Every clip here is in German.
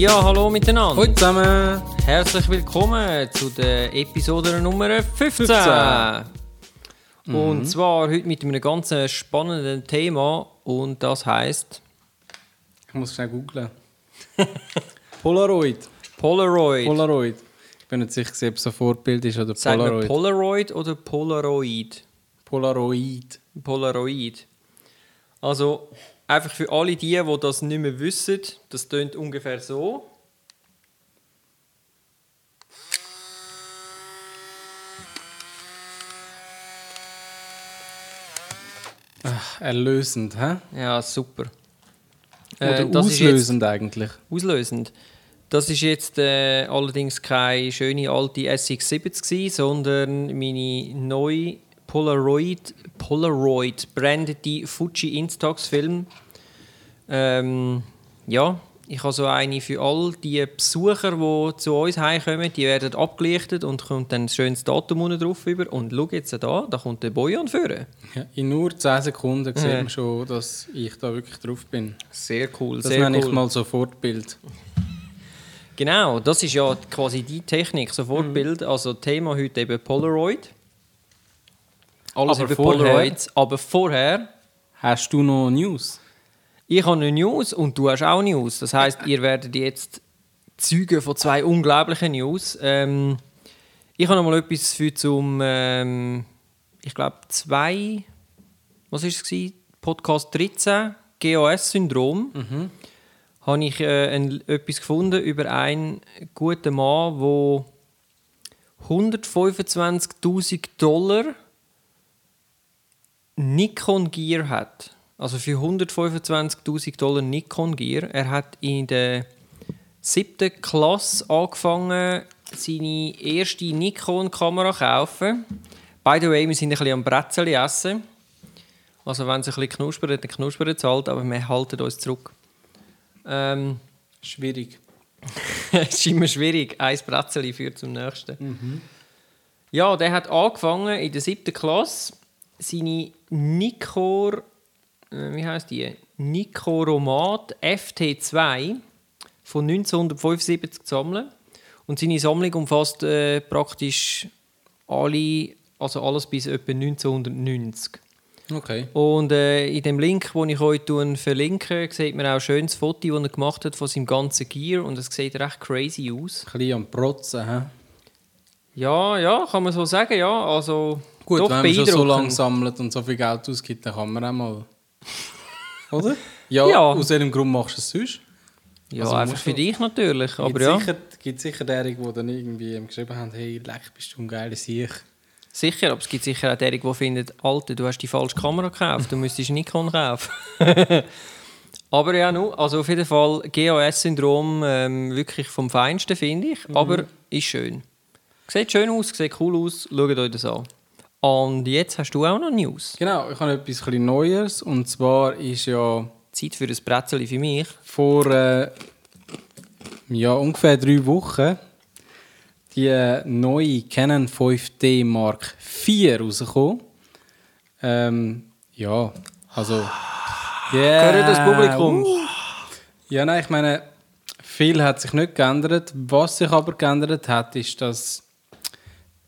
Ja, hallo miteinander. Hallo zusammen. Herzlich willkommen zu der Episode Nummer 15. 15. Und zwar heute mit einem ganz spannenden Thema und das heißt Ich muss schnell googlen. Polaroid. Polaroid. Polaroid. Ich bin nicht sicher, ob es ein Vorbild ist oder Sagen wir Polaroid. Polaroid oder Polaroid? Polaroid. Polaroid. Also einfach für alle die, die das nicht mehr wissen, das tönt ungefähr so. Erlösend, hä? Ja, super. Oder Äh, das ist jetzt- auslösend eigentlich. auslösend. Das ist jetzt äh, allerdings keine schöne alte SX70 gewesen, sondern meine neue Polaroid Polaroid brandete Fuji Instax Film. Ähm, ja, ich habe so eine für all die Besucher, die zu uns heimkommen, die werden abgelichtet und kommt dann ein schönes Datum unten drauf über. Und schau jetzt da, da kommt der Bojan führen. Ja, in nur 10 Sekunden sieht man schon, dass ich da wirklich drauf bin. Sehr cool, Das sehr nenne ich cool. mal so Fortbild. Genau, das ist ja quasi die Technik, Sofortbild. Also Thema heute eben Polaroid. Alles Aber über vorher- Polaroids. Aber vorher, Hast du noch News? Ich habe eine News und du hast auch News. Das heißt, ihr werdet jetzt Zeugen von zwei unglaublichen News. Ähm, ich habe noch mal etwas für zum, ähm, ich glaube, zwei, was ist es? Podcast 13, GAS-Syndrom. habe ich äh, ein, etwas gefunden über einen guten Mann, der 125.000 Dollar Nikon Gear hat. Also für 125.000 Dollar Nikon Gear. Er hat in der siebten Klasse angefangen, seine erste Nikon-Kamera zu kaufen. By the way, wir sind ein bisschen am Brezel essen. Also wenn es ein bisschen knuspert, dann knuspert es halt, aber wir halten uns zurück. Ähm, Schwierig. es ist immer schwierig. Ein Bretzeli führt zum nächsten. Ja, der hat angefangen in der siebten Klasse seine Nikkor, äh, wie heißt die? Nikkoromat FT2 von 1975 zu sammeln. Und seine Sammlung umfasst äh, praktisch alle, also alles bis etwa 1990. Okay. Und äh, in dem Link, den ich euch verlinke, sieht man auch ein schönes Foto, das er gemacht hat von seinem ganzen Gear und es sieht recht crazy aus. Ein bisschen am Protzen, hä? Ja, ja, kann man so sagen, ja. Also, Gut, wenn man schon so lange sammelt und so viel Geld ausgibt, dann kann man auch mal... Oder? Ja, Ja. aus welchem Grund machst du es sonst? Ja, Also einfach für dich natürlich, aber gibt ja. Sicher, gibt sicher derige, die dann irgendwie geschrieben haben, hey, leck, bist du ein geiler Sieg. Sicher, aber es gibt sicher auch derjenige, die findet, Alter, du hast die falsche Kamera gekauft, du müsstest Nikon kaufen. aber ja, nu, also auf jeden Fall GAS-Syndrom ähm, wirklich vom Feinsten, finde ich, Mhm. aber ist schön. Sieht schön aus, sieht cool aus, schaut euch das an. Und jetzt hast du auch noch News. Genau, ich habe etwas ein Neues. Und zwar ist ja Zeit für ein Bretzeli für mich. vor äh, ja, ungefähr drei Wochen die äh, neue Canon 5D Mark IV rausgekommen. Ähm, ja, also... Yeah, Hört das Publikum? uh. Ja, nein, ich meine, viel hat sich nicht geändert. Was sich aber geändert hat, ist, dass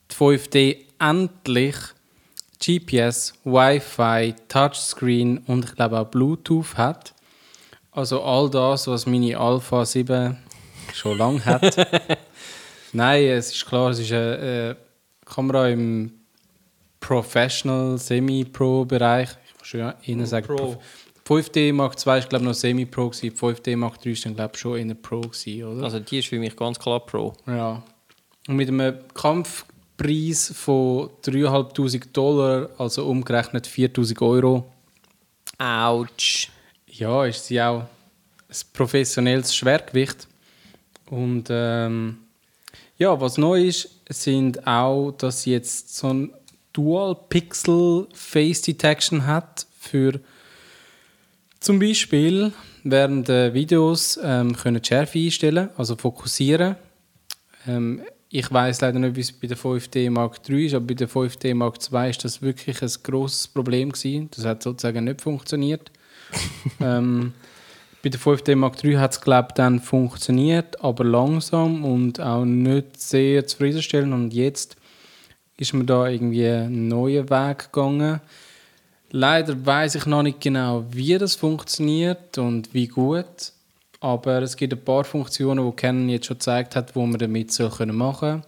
die 5D endlich GPS, Wi-Fi, Touchscreen und ich glaube auch Bluetooth hat. Also all das, was meine Alpha 7 schon lange hat. Nein, es ist klar, es ist eine äh, Kamera im Professional, Semi-Pro-Bereich. Ich muss schon Ihnen sagen, Pro. Pro. 5D Mark II ist glaube ich noch Semi-Pro, gewesen. 5D Mark III ist dann glaube ich schon in der Pro, gewesen, oder? Also die ist für mich ganz klar Pro. Ja. Und mit einem Kampfpreis von 3'500 Dollar, also umgerechnet 4'000 Euro, Autsch. ja, ist sie auch ein professionelles Schwergewicht. Und ähm, ja, was neu ist, sind auch, dass sie jetzt so ein Dual Pixel Face Detection hat für zum Beispiel während der Videos ähm, können die Schärfe einstellen, also fokussieren. Ähm, ich weiß leider nicht, wie es bei der 5D Mark III ist, aber bei der 5D Mark II ist das wirklich ein grosses Problem gewesen. Das hat sozusagen nicht funktioniert. ähm, Bei der 5D Mark III hat es, glaube ich, dann funktioniert, aber langsam und auch nicht sehr zufriedenstellend. Und jetzt ist man da irgendwie einen neuen Weg gegangen. Leider weiß ich noch nicht genau, wie das funktioniert und wie gut. Aber es gibt ein paar Funktionen, die Canon jetzt schon gezeigt hat, wo man damit so machen können.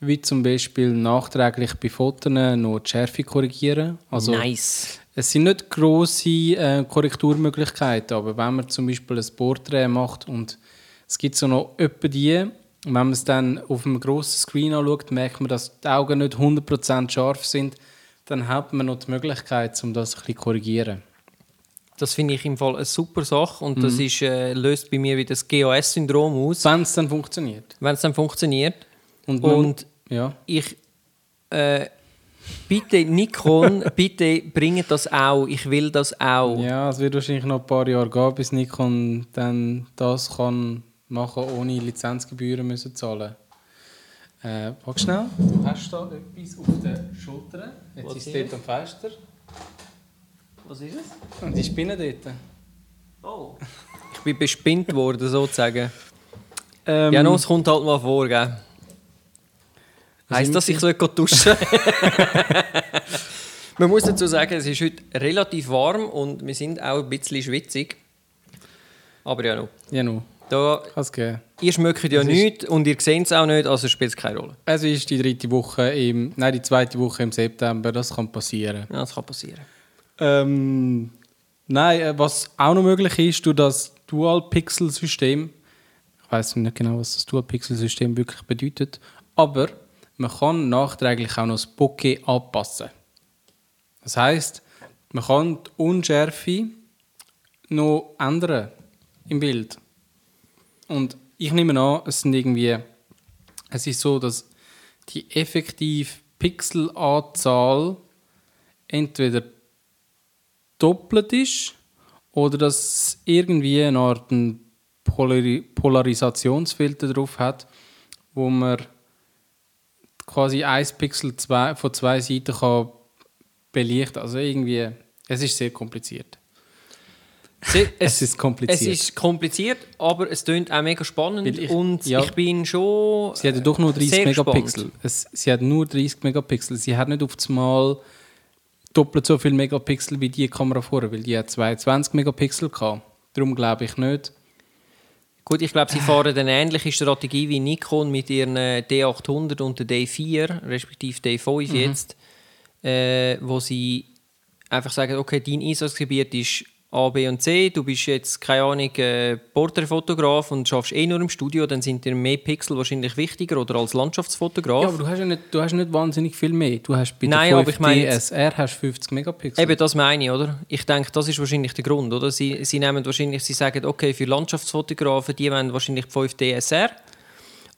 Wie zum Beispiel nachträglich bei Fotos noch die Schärfe korrigieren. Also nice. Es sind nicht grosse äh, Korrekturmöglichkeiten, aber wenn man zum Beispiel ein Porträt macht und es gibt so noch etwa die, und wenn man es dann auf einem grossen Screen anschaut, merkt man, dass die Augen nicht 100% scharf sind, dann hat man noch die Möglichkeit, um das ein bisschen zu korrigieren. Das finde ich im Fall eine super Sache und das ist, äh, löst bei mir wieder das GAS-Syndrom aus, Wenn es dann funktioniert. wenn es dann funktioniert. Und, man- Und ja. ich äh, bitte Nikon, bitte bringt das auch. Ich will das auch. ja, es wird wahrscheinlich noch ein paar Jahre gehen, bis Nikon dann das kann machen, ohne Lizenzgebühren müssen zahlen. Äh, warte schnell, du hast da etwas auf den Schultern. Jetzt Was ist es dort am Fenster. Was ist es? Und die Spinne dort. Oh. Ich bin bespinnt worden, sozusagen. Ähm, Ja, no, es kommt halt mal vor, gell? Heißt das, ich soll duschen? Man muss dazu sagen, es ist heute relativ warm und wir sind auch ein bisschen schwitzig. Aber ja, no. Ja, no. Da, Kann es geben. ihr schmeckt ja nichts und ihr seht es auch nicht, also spielt es keine Rolle. Es ist die dritte Woche im, nein, die zweite Woche im September, das kann passieren. Ja, das kann passieren. Ähm, nein, äh, was auch noch möglich ist, durch das Dual-Pixel-System, ich weiß nicht genau, was das Dual-Pixel-System wirklich bedeutet, aber man kann nachträglich auch noch das Bokeh anpassen. Das heißt, man kann die Unschärfe noch ändern im Bild. Und ich nehme an, es sind irgendwie, es ist so, dass die effektive Pixelanzahl entweder doppelt ist oder dass es irgendwie eine Art einen Polari Polarisationsfilter drauf hat, wo man quasi ein Pixel zwei, von zwei Seiten kann belichten. Also irgendwie, es ist sehr kompliziert. Se- Es ist kompliziert. Es ist kompliziert, aber es klingt auch mega spannend Weil ich- und ja. ich bin schon Sie hat doch nur 30 sehr Megapixel. Es, sie hat nur 30 Megapixel. Sie hat nicht auf einmal doppelt so viel Megapixel wie die Kamera vorher, weil die hat 22 Megapixel gehabt. Darum glaube ich nicht. Gut, ich glaube, sie fahren eine ähnliche Strategie wie Nikon mit ihren äh, D800 und der D4, respektive D5 jetzt, äh, wo sie einfach sagen, okay, dein Einsatzgebiet ist A, B und C, du bist jetzt, keine Ahnung, äh, Porträtfotograf und schaffst eh nur im Studio, dann sind dir mehr Pixel wahrscheinlich wichtiger oder als Landschaftsfotograf. Ja, aber du hast ja nicht, du hast nicht wahnsinnig viel mehr. Du hast bei Nein, der aber ich meine jetzt- DSR hast 50 Megapixel. Eben, das meine ich, oder? Ich denke, das ist wahrscheinlich der Grund, oder? Sie, sie nehmen wahrscheinlich, sie sagen, okay, für Landschaftsfotografen, die wollen wahrscheinlich die 5 DSR.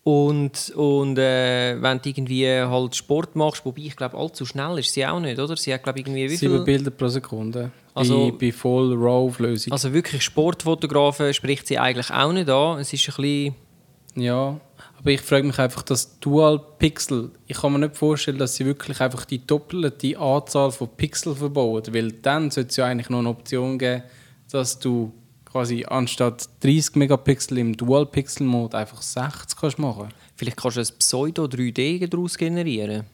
Und, und äh, wenn du irgendwie halt Sport machst, wobei ich glaube, allzu schnell ist sie auch nicht, oder? Sie hat, glaube irgendwie wie Sieben viel... Bilder pro Sekunde. Also- bei, bei Voll RAW-Auflösung. Also wirklich Sportfotografen spricht sie eigentlich auch nicht an. Es ist ein bisschen... Ja, aber ich frage mich einfach, das Dual Pixel, ich kann mir nicht vorstellen, dass sie wirklich einfach die doppelte Anzahl von Pixel verbauen, weil dann sollte es ja eigentlich noch eine Option geben, dass du quasi anstatt 30 Megapixel im Dual Pixel Mode einfach 60 kannst machen. Vielleicht kannst du ein Pseudo 3D daraus generieren.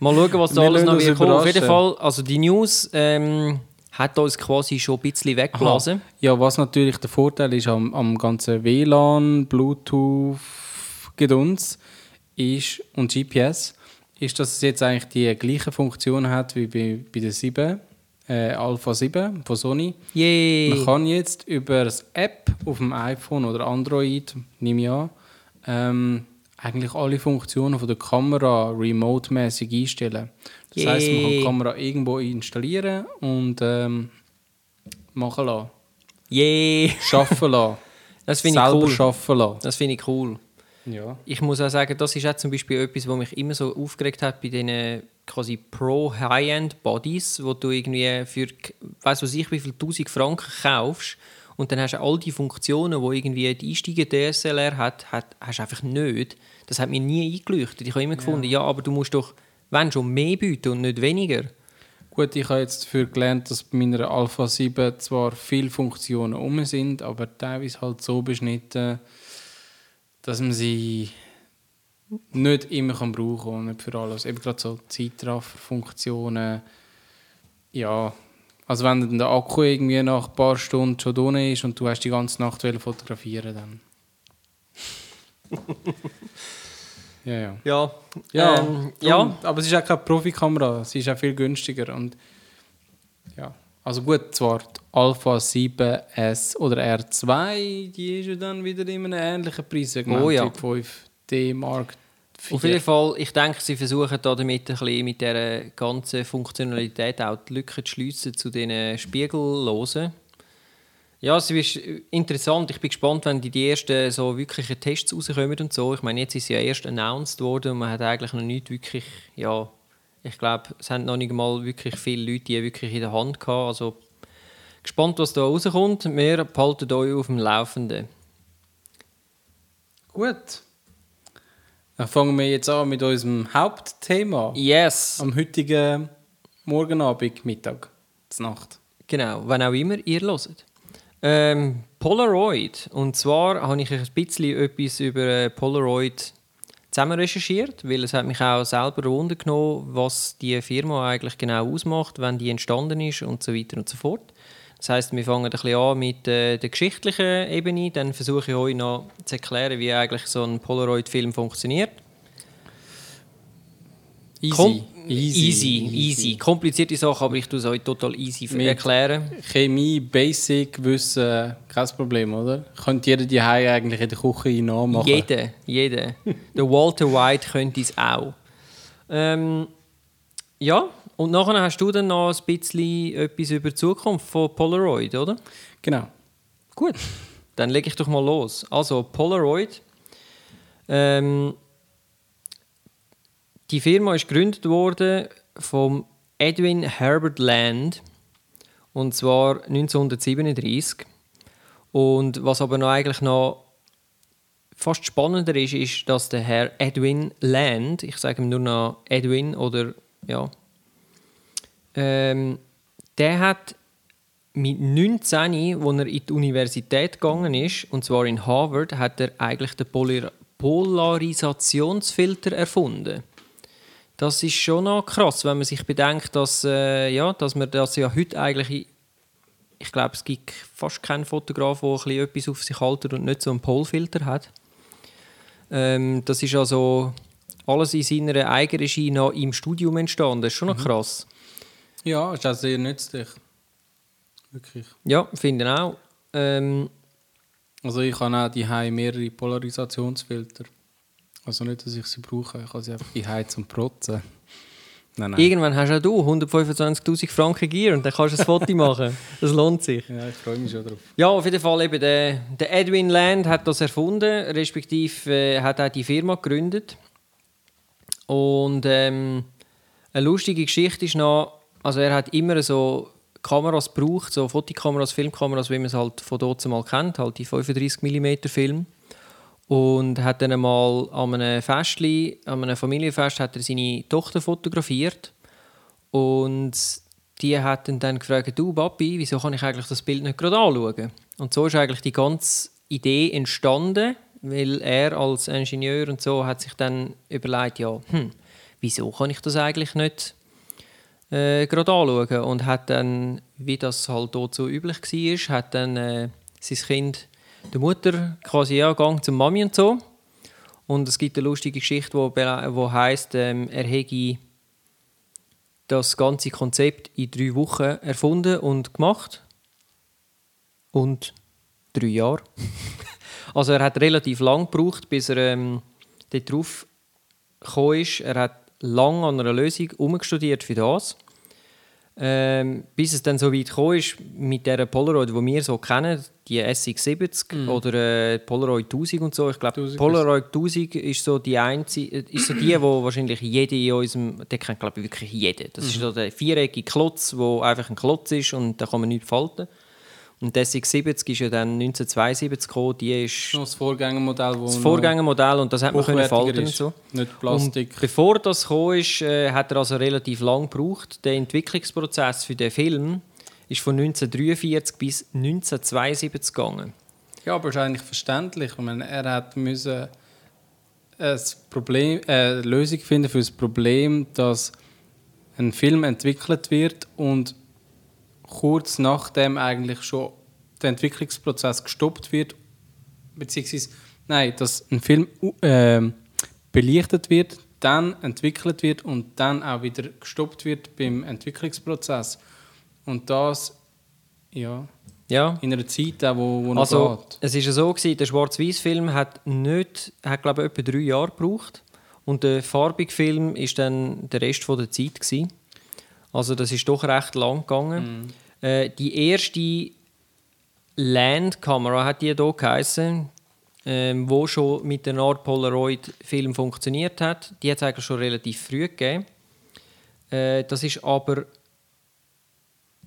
Mal schauen, was da alles noch wird kommen. Auf jeden. Fall, also die News ähm, hat uns quasi schon ein bisschen weggeblasen. Ja, was natürlich der Vorteil ist am, am ganzen WLAN, Bluetooth, Gedöns ist und GPS, ist, dass es jetzt eigentlich die gleiche Funktion hat wie bei, bei der 7, äh, Alpha 7 von Sony. Yay! Man kann jetzt über das App auf dem iPhone oder Android, nehme ich an, ähm, eigentlich alle Funktionen von der Kamera remote-mäßig einstellen. Das heisst, man kann die Yay. Kamera irgendwo installieren und ähm, machen lassen. Yay! Schaffen lassen. Das finde ich Selber cool. schaffen lassen. Das finde ich cool. Ja. Ich muss auch sagen, das ist auch zum Beispiel etwas, was mich immer so aufgeregt hat bei diesen quasi Pro-High-End-Bodies, wo du irgendwie für, weiß was ich, wie viel tausend Franken kaufst und dann hast du all die Funktionen, die irgendwie die Einsteiger DSLR hat, hat, hast du einfach nicht. Das hat mir nie eingeleuchtet. Ich habe immer gefunden, ja, aber du musst doch, wenn schon, mehr bieten und nicht weniger. Gut, Gut, ich habe jetzt dafür gelernt, dass bei meiner Alpha 7 zwar viele Funktionen um sind, aber teilweise halt so beschnitten, dass man sie nicht immer kann brauchen und nicht für alles. Eben gerade so Zeitrafferfunktionen. Ja, also wenn dann der Akku irgendwie nach ein paar Stunden schon drin ist und du hast die ganze Nacht fotografieren dann. ja, ja. Ja, ja, ähm, ja. Aber es ist auch keine Profikamera, sie ist auch viel günstiger und ja. Also gut, zwar die Alpha 7S oder R2, die ist ja dann wieder in einem ähnlichen Preis, oh, ja. 5 den Mark Auf jeden Fall, ich denke, sie versuchen da damit ein bisschen mit dieser ganzen Funktionalität auch die Lücken zu schließen zu diesen Spiegellosen. Ja, es ist interessant. Ich bin gespannt, wenn die, ersten so wirklichen Tests rauskommen und so. Ich meine, jetzt ist ja erst announced worden und man hat eigentlich noch nicht wirklich, ja, ich glaube, es haben noch nicht mal wirklich viele Leute die wirklich in der Hand gehabt. Also gespannt, was da rauskommt. Wir behalten euch auf dem Laufenden. Gut. Dann fangen wir jetzt an mit unserem Hauptthema Yes! am heutigen Morgenabend, Mittag, zur Nacht. Genau, wann auch immer ihr hört. Ähm, Polaroid. Und zwar habe ich ein bisschen etwas über äh, Polaroid zusammen recherchiert, weil es hat mich auch selber wundern was die Firma eigentlich genau ausmacht, wenn die entstanden ist und so weiter und so fort. Das heißt, wir fangen ein bisschen an mit äh, der geschichtlichen Ebene, dann versuche ich euch noch zu erklären, wie eigentlich so ein Polaroid-Film funktioniert. Easy. Kom easy, easy, Komplizierte Sache, aber ich tue es euch total easy Mit- erklären. Chemie, Basic, Wissen, kein Problem, oder? Könnte jeder die eigentlich in der Küche nachmachen? Jeder, jeder. Der Walter White könnte es auch. Ähm, ja, und nachher hast du dann noch ein bisschen etwas über die Zukunft von Polaroid, oder? Genau. Gut, dann lege ich doch mal los. Also, Polaroid. Ähm, die Firma ist gegründet worden vom Edwin Herbert Land und zwar 1937. Und was aber noch eigentlich noch fast spannender ist, ist, dass der Herr Edwin Land, ich sage ihm nur noch Edwin oder ja, ähm, der hat mit 19, als er in die Universität gegangen ist, und zwar in Harvard, hat er eigentlich den Polar Polarisationsfilter erfunden. Das ist schon noch krass, wenn man sich bedenkt, dass, äh, ja, dass man das ja heute eigentlich, ich glaube, es gibt fast keinen Fotograf, der ein bisschen etwas auf sich haltet und nicht so einen Polfilter hat. Ähm, das ist also alles in seiner Eigenregie noch im Studium entstanden. Das ist schon noch krass. Ja, ist auch sehr nützlich. Wirklich. Ja, finde ich auch. Ähm, Also ich habe auch die mehrere Polarisationsfilter. Also nicht, dass ich sie brauche, ich habe sie einfach die zum Protzen. Nein, nein. Irgendwann hast auch du 125'000 Franken Gier und dann kannst du ein Foto machen. Das lohnt sich. Ja, ich freue mich schon drauf. Ja, auf jeden Fall eben der, der Edwin Land hat das erfunden, respektive äh, hat auch die Firma gegründet. Und ähm, eine lustige Geschichte ist noch, also er hat immer so Kameras gebraucht, so Fotokameras, Filmkameras, wie man es halt von dort mal kennt, halt die 35 mm Film. Und hat dann einmal an einem Festli, an einem Familienfest, hat er seine Tochter fotografiert. Und die hat dann gefragt, du Papi, wieso kann ich eigentlich das Bild nicht gerade anschauen? Und so ist eigentlich die ganze Idee entstanden, weil er als Ingenieur und so hat sich dann überlegt, ja, hm, wieso kann ich das eigentlich nicht äh, gerade anschauen? Und hat dann, wie das halt dort so üblich war, hat dann äh, sein Kind der Mutter quasi ja, gang zum Mami und so. Und es gibt eine lustige Geschichte, wo, wo heißt, ähm, er hätte das ganze Konzept in drei Wochen erfunden und gemacht. Und drei Jahre. also er hat relativ lang gebraucht, bis er ähm, dort drauf ist. Er hat lange an einer Lösung umgestudiert für das. Ähm, bis es dann so weit gekommen ist mit der Polaroid, die wir so kennen, die SX70 oder äh, Polaroid 1000 und so. Ich glaube, 1000 Polaroid 1000 ist so die einzige, äh, ist so die, wo wahrscheinlich jede in unserem, der kennt glaube ich wirklich jede. Das ist so der viereckige Klotz, wo einfach ein Klotz ist und da kann man nichts falten. Und die SX70 ist ja dann 1972 gekommen, die ist das Vorgängermodell, wo das Vorgängermodell und das hat man können falten und ist. so. Nicht Plastik. Und bevor das gekommen ist, äh, hat er also relativ lang gebraucht. Der Entwicklungsprozess für den Film ist von 1943 bis 1972 gegangen. Ja, aber ist eigentlich verständlich. Ich meine, er hat müssen ein Problem, äh, eine Lösung finden für das Problem, dass ein Film entwickelt wird und kurz nachdem eigentlich schon der Entwicklungsprozess gestoppt wird, beziehungsweise nein, dass ein Film äh, belichtet wird, dann entwickelt wird und dann auch wieder gestoppt wird beim Entwicklungsprozess. Und das ja, Ja. in einer Zeit, auch, wo, wo noch Also, geht. es war ja so, gewesen, der Schwarz-Weiß-Film hat, nicht, hat glaube ich, etwa drei Jahre gebraucht. Und der farbige Film ist dann der Rest von der Zeit. Gewesen. Also, das ist doch recht lang gegangen. Äh, die erste Landkamera hat die hier geheißen, ähm, wo schon mit der Art Polaroid-Film funktioniert hat. Die hat es eigentlich schon relativ früh gegeben. Äh, das ist aber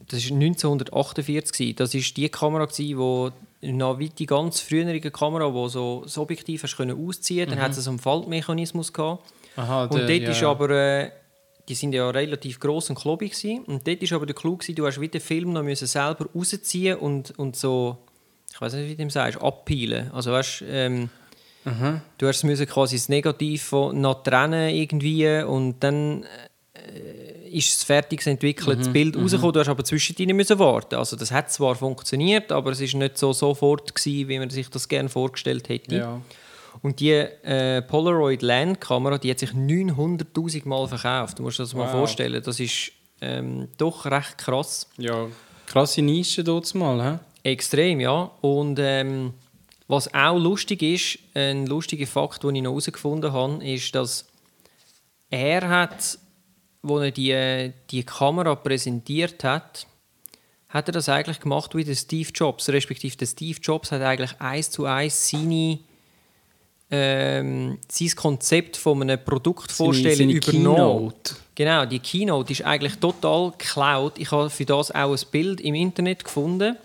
das war 1948. gewesen. Das war die Kamera, die wo noch wie die ganz frühere Kamera, wo so das Objektiv hast können ausziehen Dann hat es so einen Faltmechanismus gehabt. Aha, Und der- dort ja. ist aber, äh, die sind ja relativ gross und klobig gewesen. Und dort ist aber der Clou gewesen, du hast wie den Film noch müssen selber rausziehen und, und so, ich weiß nicht, wie du dem sagst, abpeilen. Also weißt, ähm, Aha. du hast müssen quasi das Negativ von noch trennen irgendwie und dann äh, ist es fertig entwickelt, das Bild rausgekommen, du hast aber zwischendrin müssen warten. Also das hat zwar funktioniert, aber es ist nicht so sofort gewesen, wie man sich das gerne vorgestellt hätte. Ja. Und die äh, Polaroid Landkamera, die hat sich 900'000 Mal verkauft. Du musst dir das mal Wow. vorstellen. Das ist ähm, doch recht krass. ja. Krasse Nische dort mal, hä? Extrem, ja. Und ähm, was auch lustig ist, ein lustiger Fakt, den ich noch herausgefunden habe, ist, dass er hat, als er die, die Kamera präsentiert hat, hat er das eigentlich gemacht wie der Steve Jobs, respektive der Steve Jobs hat eigentlich eins zu eins seine ähm, sein Konzept von einem Produkt vorstellen seine übernommen. Keynote. Genau, die Keynote ist eigentlich total geklaut. Ich habe für das auch ein Bild im Internet gefunden.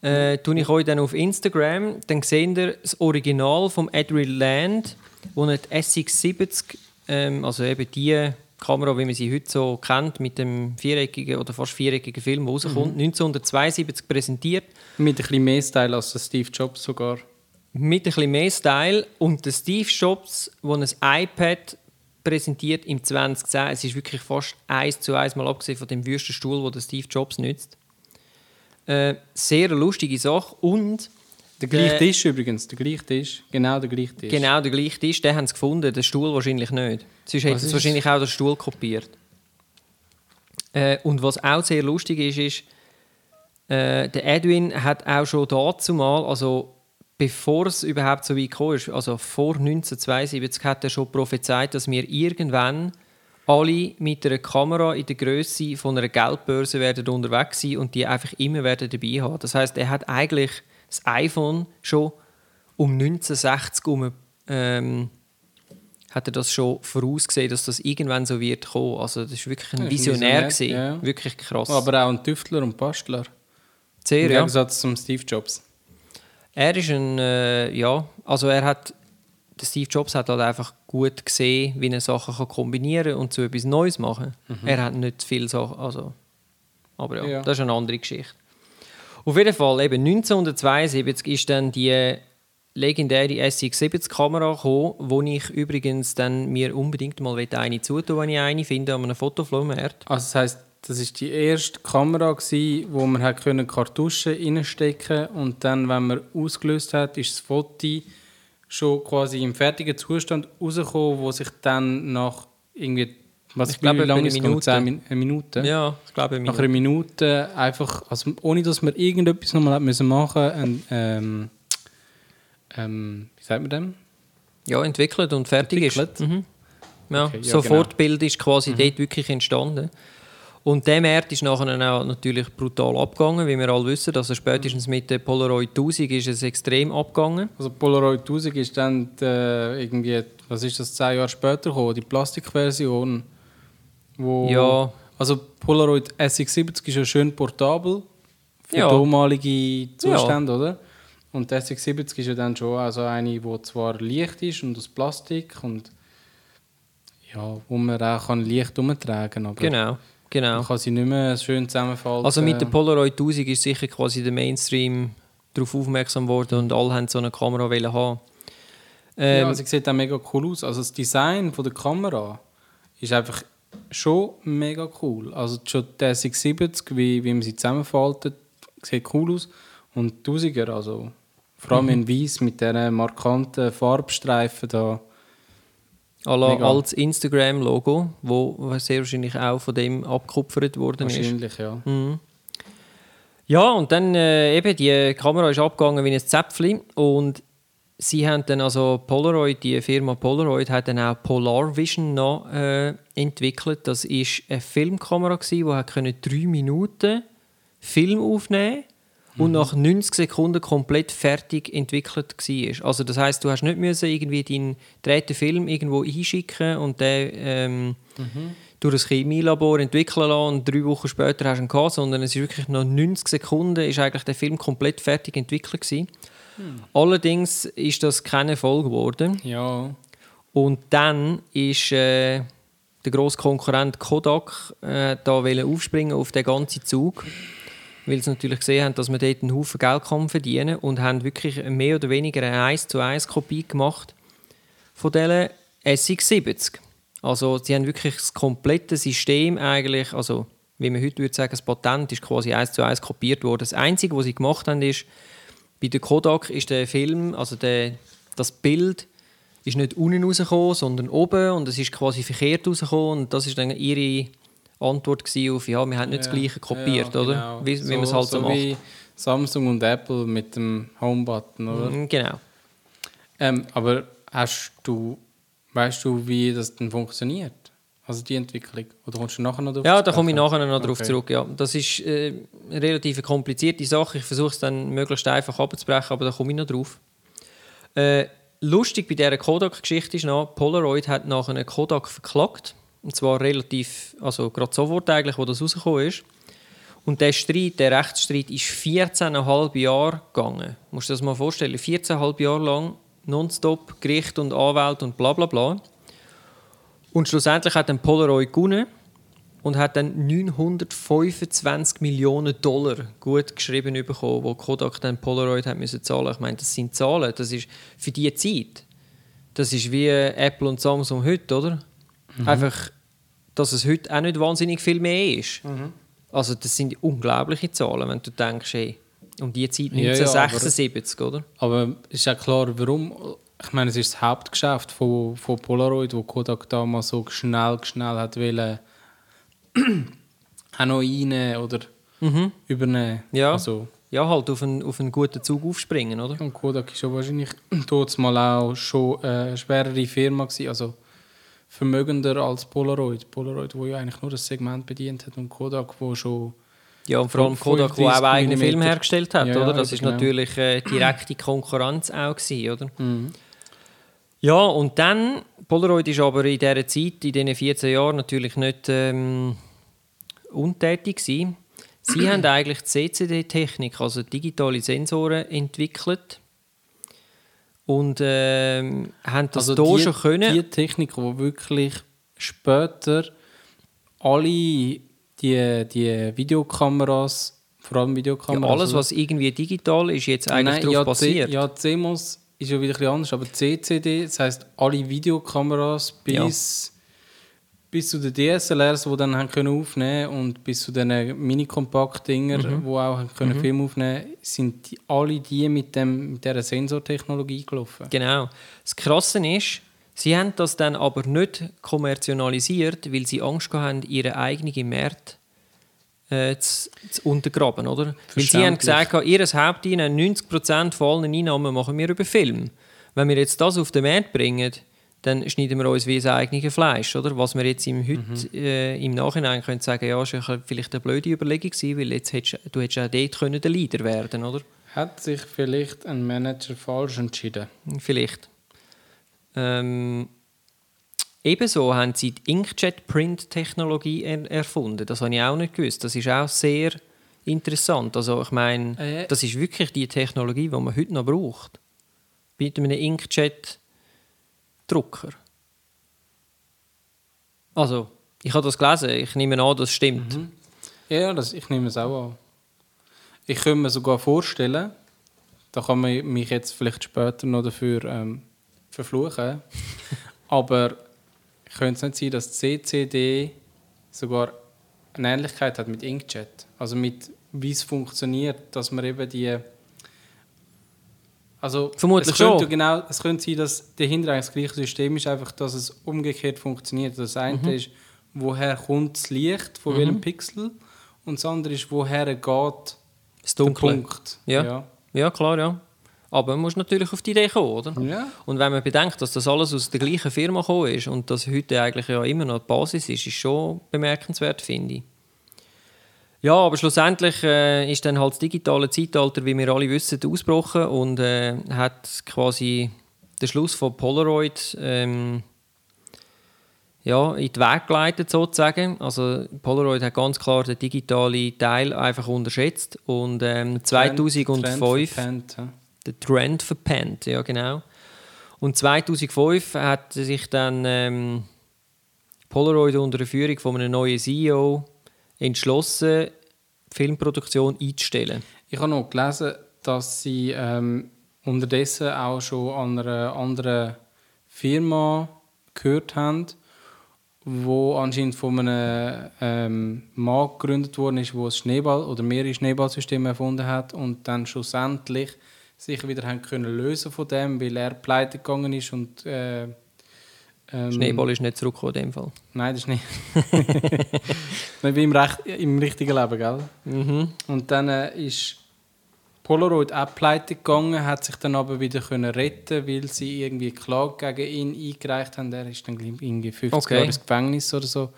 Äh, tue ich euch dann auf Instagram. Dann seht ihr das Original vom Adrian Land, wo er die SX70, ähm, also eben die Kamera, wie man sie heute so kennt, mit dem viereckigen oder fast viereckigen Film, der rauskommt, 1972 präsentiert. Mit ein bisschen mehr Style als Steve Jobs sogar. Mit ein bisschen mehr Style und der Steve Jobs, der ein iPad präsentiert im 2010, es ist wirklich fast eins zu eins mal abgesehen von dem wüsten Stuhl, den der Steve Jobs nützt. Äh, sehr lustige Sache und Der gleiche Tisch übrigens, der gleiche Tisch. Genau der gleiche Tisch. genau der gleiche Tisch, den haben sie gefunden, den Stuhl wahrscheinlich nicht. Sonst hätten sie wahrscheinlich auch den Stuhl kopiert. Äh, und was auch sehr lustig ist, ist, äh, der Edwin hat auch schon dazu mal, also bevor es überhaupt so weit gekommen ist, also vor 1972, hat er schon prophezeit, dass wir irgendwann alle mit einer Kamera in der Größe von einer Geldbörse werden unterwegs sein und die einfach immer werden dabei haben. Das heißt, er hat eigentlich das iPhone schon um 1960 um, ähm, hat er das schon vorausgesehen, dass das irgendwann so wird kommen. Also das ist wirklich ein Visionär, Visionär, ja. wirklich krass. Aber auch ein Tüftler und Bastler. Sehr, Im ja. Gegensatz zum Steve Jobs. Er ist ein, äh, ja, also er hat, Steve Jobs hat halt einfach gut gesehen, wie er Sachen kann kombinieren und zu etwas Neues machen. Er hat nicht viel Sachen, also, aber ja, Ja. das ist eine andere Geschichte. Auf jeden Fall, eben 1972 ist dann die legendäre SX70-Kamera gekommen, wo ich übrigens dann mir unbedingt mal eine zutun wenn ich eine finde an einem Fotoflohmarkt. Also das heisst, das ist die erste Kamera gsi, wo man hat können Kartuschen reinstecken und dann, wenn man ausgelöst hat, ist das Foto schon quasi im fertigen Zustand rausgekommen, wo sich dann nach irgendwie was Ich ich glaube, lange eine es? Minute. Eine Minute. Ja, ich glaube, Nach einer Minute einfach, also ohne dass man irgendetwas nochmal müssen machen, ein, ähm, ähm, wie sagt man dem? Ja, entwickelt und fertig Entwickelt? ist. Mhm. Ja, Okay, ja, Sofortbild ist quasi dort wirklich entstanden. Und der Markt ist nachher auch natürlich brutal abgegangen, wie wir alle wissen. Also spätestens mit der Polaroid 1000 ist es extrem abgegangen. Also Polaroid 1000 ist dann äh, irgendwie, was ist das, zehn Jahre später gekommen, die Plastikversion. Wo, Ja. Also Polaroid SX70 ist ja schön portabel für Ja. damalige Zustände, oder? Und die SX70 ist ja dann schon also eine, die zwar leicht ist und aus Plastik und ja, wo man auch kann leicht umtragen kann. Genau, genau. Man kann sie nicht mehr schön zusammenfalten. Also mit der Polaroid 1000 ist sicher quasi der Mainstream darauf aufmerksam worden und alle haben so eine Kamera haben. Ähm, ja, sie sieht auch mega cool aus. Also das Design von der Kamera ist einfach schon mega cool. Also schon der 670, wie, wie man sie zusammenfaltet, sieht cool aus. Und die 1000er, also vor allem in weiß mit diesen markanten Farbstreifen da. À la mega. als Instagram-Logo, wo sehr wahrscheinlich auch von dem abgekupfert worden ist. Wahrscheinlich, ja. Mhm. Ja, und dann äh, eben, die Kamera ist abgegangen wie ein Zäpfchen und sie haben dann also Polaroid, die Firma Polaroid hat dann auch Polar Vision noch äh, entwickelt. Das ist eine Filmkamera die hat können drei Minuten Film aufnehmen und nach 90 Sekunden komplett fertig entwickelt war. Also das heißt, du hast nicht müssen irgendwie deinen dritten Film irgendwo einschicken und den ähm, durch ein Chemielabor entwickeln lassen und drei Wochen später hast du ihn gehabt, sondern es ist wirklich nach 90 Sekunden ist eigentlich der Film komplett fertig entwickelt gewesen. Allerdings ist das kein Erfolg geworden. Ja, Und dann ist äh, der grosse Konkurrent Kodak äh, da aufspringen auf den ganzen Zug, weil sie natürlich gesehen haben, dass man dort einen Haufen Geld kann verdienen und haben wirklich mehr oder weniger eine 1 zu 1 Kopie gemacht von dieser SX70. Also sie haben wirklich das komplette System eigentlich, also wie man heute würde sagen, das Patent ist quasi 1 zu 1 kopiert worden. Das Einzige, was sie gemacht haben, ist, bei der Kodak ist der Film, also der, das Bild, ist nicht unten rausgekommen, sondern oben und es ist quasi verkehrt rausgekommen und das ist dann ihre Antwort auf, ja, wir haben nicht das Gleiche kopiert, ja, oder? genau. Wie, wie man es halt so, macht. wie Samsung und Apple mit dem Home-Button, oder? Mhm, Genau. Ähm, aber hast du, weißt du, wie das denn funktioniert? Also die Entwicklung? Oder kommst du nachher noch drauf Ja, da komme ich nachher noch darauf Okay. zurück. Ja. Das ist äh, eine relativ komplizierte Sache. Ich versuche es dann möglichst einfach abzubrechen, aber da komme ich noch drauf. Äh, lustig bei dieser Kodak-Geschichte ist noch, Polaroid hat nach einer Kodak verklagt. Und zwar relativ, also gerade sofort eigentlich, wo das rausgekommen ist. Und der Streit, der Rechtsstreit, ist 14,5 Jahre gegangen. Du musst dir das mal vorstellen. 14,5 Jahre lang nonstop Gericht und Anwalt und bla bla bla. Und schlussendlich hat dann Polaroid gewonnen und hat dann 925 Millionen Dollar gut geschrieben bekommen, wo Kodak dann Polaroid hat müssen zahlen. Ich meine, das sind Zahlen, das ist für die Zeit. Das ist wie Apple und Samsung heute, oder? Einfach, dass es heute auch nicht wahnsinnig viel mehr ist. Also das sind unglaubliche Zahlen, wenn du denkst, hey, um die Zeit Ja, ja, 1976, oder? Aber ist ja klar, warum. Ich meine, es ist das Hauptgeschäft von, von Polaroid, wo Kodak damals so schnell, schnell hat wollen, auch noch rein oder übernehmen. Mhm. Ja. Also, Ja, halt auf einen, auf einen guten Zug aufspringen, oder? und Kodak ist ja wahrscheinlich dort mal auch schon äh, eine schwerere Firma gewesen, also vermögender als Polaroid. Polaroid, wo ja eigentlich nur das Segment bedient hat und Kodak, wo schon Ja, und vor allem Kodak, der auch 35 eigene Film hergestellt hat, Ja, oder? Das eben, ist genau. natürlich äh, direkte Konkurrenz auch gewesen, oder? Mhm. Ja, und dann, Polaroid ist aber in dieser Zeit, in diesen 14 Jahren, natürlich nicht ähm, untätig gewesen. Sie haben eigentlich die CCD-Technik, also digitale Sensoren, entwickelt und ähm, haben das also hier die, schon können. Die Technik, die wirklich später alle die, die Videokameras, vor allem ja, Videokameras... alles, oder? was irgendwie digital ist, jetzt eigentlich Nein, darauf ja, basiert. C, ja, CMOS ist ja wieder ein bisschen anders, aber CCD, das heisst alle Videokameras bis, bis zu den DSLRs, die dann haben können aufnehmen und bis zu den Mini-Kompakt-Dinger, Mhm. die auch haben können Film aufnehmen sind die, alle die mit, dem, mit dieser Sensortechnologie gelaufen. Genau. Das Krasse ist, sie haben das dann aber nicht kommerzialisiert, weil sie Angst hatten, ihre eigenen Märkte äh, zu, zu untergraben, oder? Weil sie haben gesagt, ihr Haupteinnahmen, 90% von allen Einnahmen machen wir über Film. Wenn wir jetzt das auf den Markt bringen, dann schneiden wir uns wie das eigene Fleisch, oder? Was wir jetzt im, heute, äh, im Nachhinein können sagen, ja, ist vielleicht eine blöde Überlegung gewesen, weil jetzt hättest, du hättest auch dort können der Leader werden, oder? Hat sich vielleicht ein Manager falsch entschieden? Vielleicht. Ähm, ebenso haben sie die Inkjet-Print-Technologie er erfunden. Das habe ich auch nicht gewusst. Das ist auch sehr interessant. Also ich meine, Äh. das ist wirklich die Technologie, die man heute noch braucht. Mit einem Inkjet-Drucker. Also, ich habe das gelesen, ich nehme an, das stimmt. Ja, das, ich nehme es auch an. Ich könnte mir sogar vorstellen, da kann man mich jetzt vielleicht später noch dafür ähm, verfluchen, aber könnte es nicht sein, dass CCD sogar eine Ähnlichkeit hat mit Inkjet? Also mit wie es funktioniert, dass man eben die also Vermutlich es könnte schon. genau, es könnte sein, dass dahinter eigentlich das gleiche System ist, einfach, dass es umgekehrt funktioniert. Das eine Mhm. ist, woher kommt das Licht, von welchem Pixel, und das andere ist, woher geht Das der Dunkle. Punkt. Ja. ja. Ja, klar, ja. Aber man muss natürlich auf die Idee kommen, oder? Ja. Und wenn man bedenkt, dass das alles aus der gleichen Firma gekommen ist und das heute eigentlich ja immer noch die Basis ist, ist schon bemerkenswert, finde ich. Ja, aber schlussendlich äh, ist dann halt das digitale Zeitalter, wie wir alle wissen, ausgebrochen und äh, hat quasi den Schluss von Polaroid ähm, ja, in den Weg geleitet, sozusagen. Also Polaroid hat ganz klar den digitalen Teil einfach unterschätzt und ähm, 2005 Trend verpennt, ja. den Trend verpennt, ja genau. Und 2005 hat sich dann ähm, Polaroid unter der Führung von einem neuen CEO entschlossen, die Filmproduktion einzustellen. Ich habe noch gelesen, dass sie ähm, unterdessen auch schon an einer anderen Firma gehört haben, wo anscheinend von einem ähm, Mann gegründet worden ist, der ein Schneeball oder mehrere Schneeballsysteme erfunden hat und dann schlussendlich sich wieder haben können lösen von dem, weil er pleite gegangen ist und äh, ähm, Schneeball ist nicht zurückgekommen in dem Fall. Nein, das ist nicht. nicht wie im, Recht, im richtigen Leben, gell? Mhm. Und dann äh, ist Polaroid auch pleite gegangen, hat sich dann aber wieder können retten, weil sie irgendwie Klage gegen ihn eingereicht haben. Er ist dann irgendwie 50 Okay. Jahre ins Gefängnis oder so.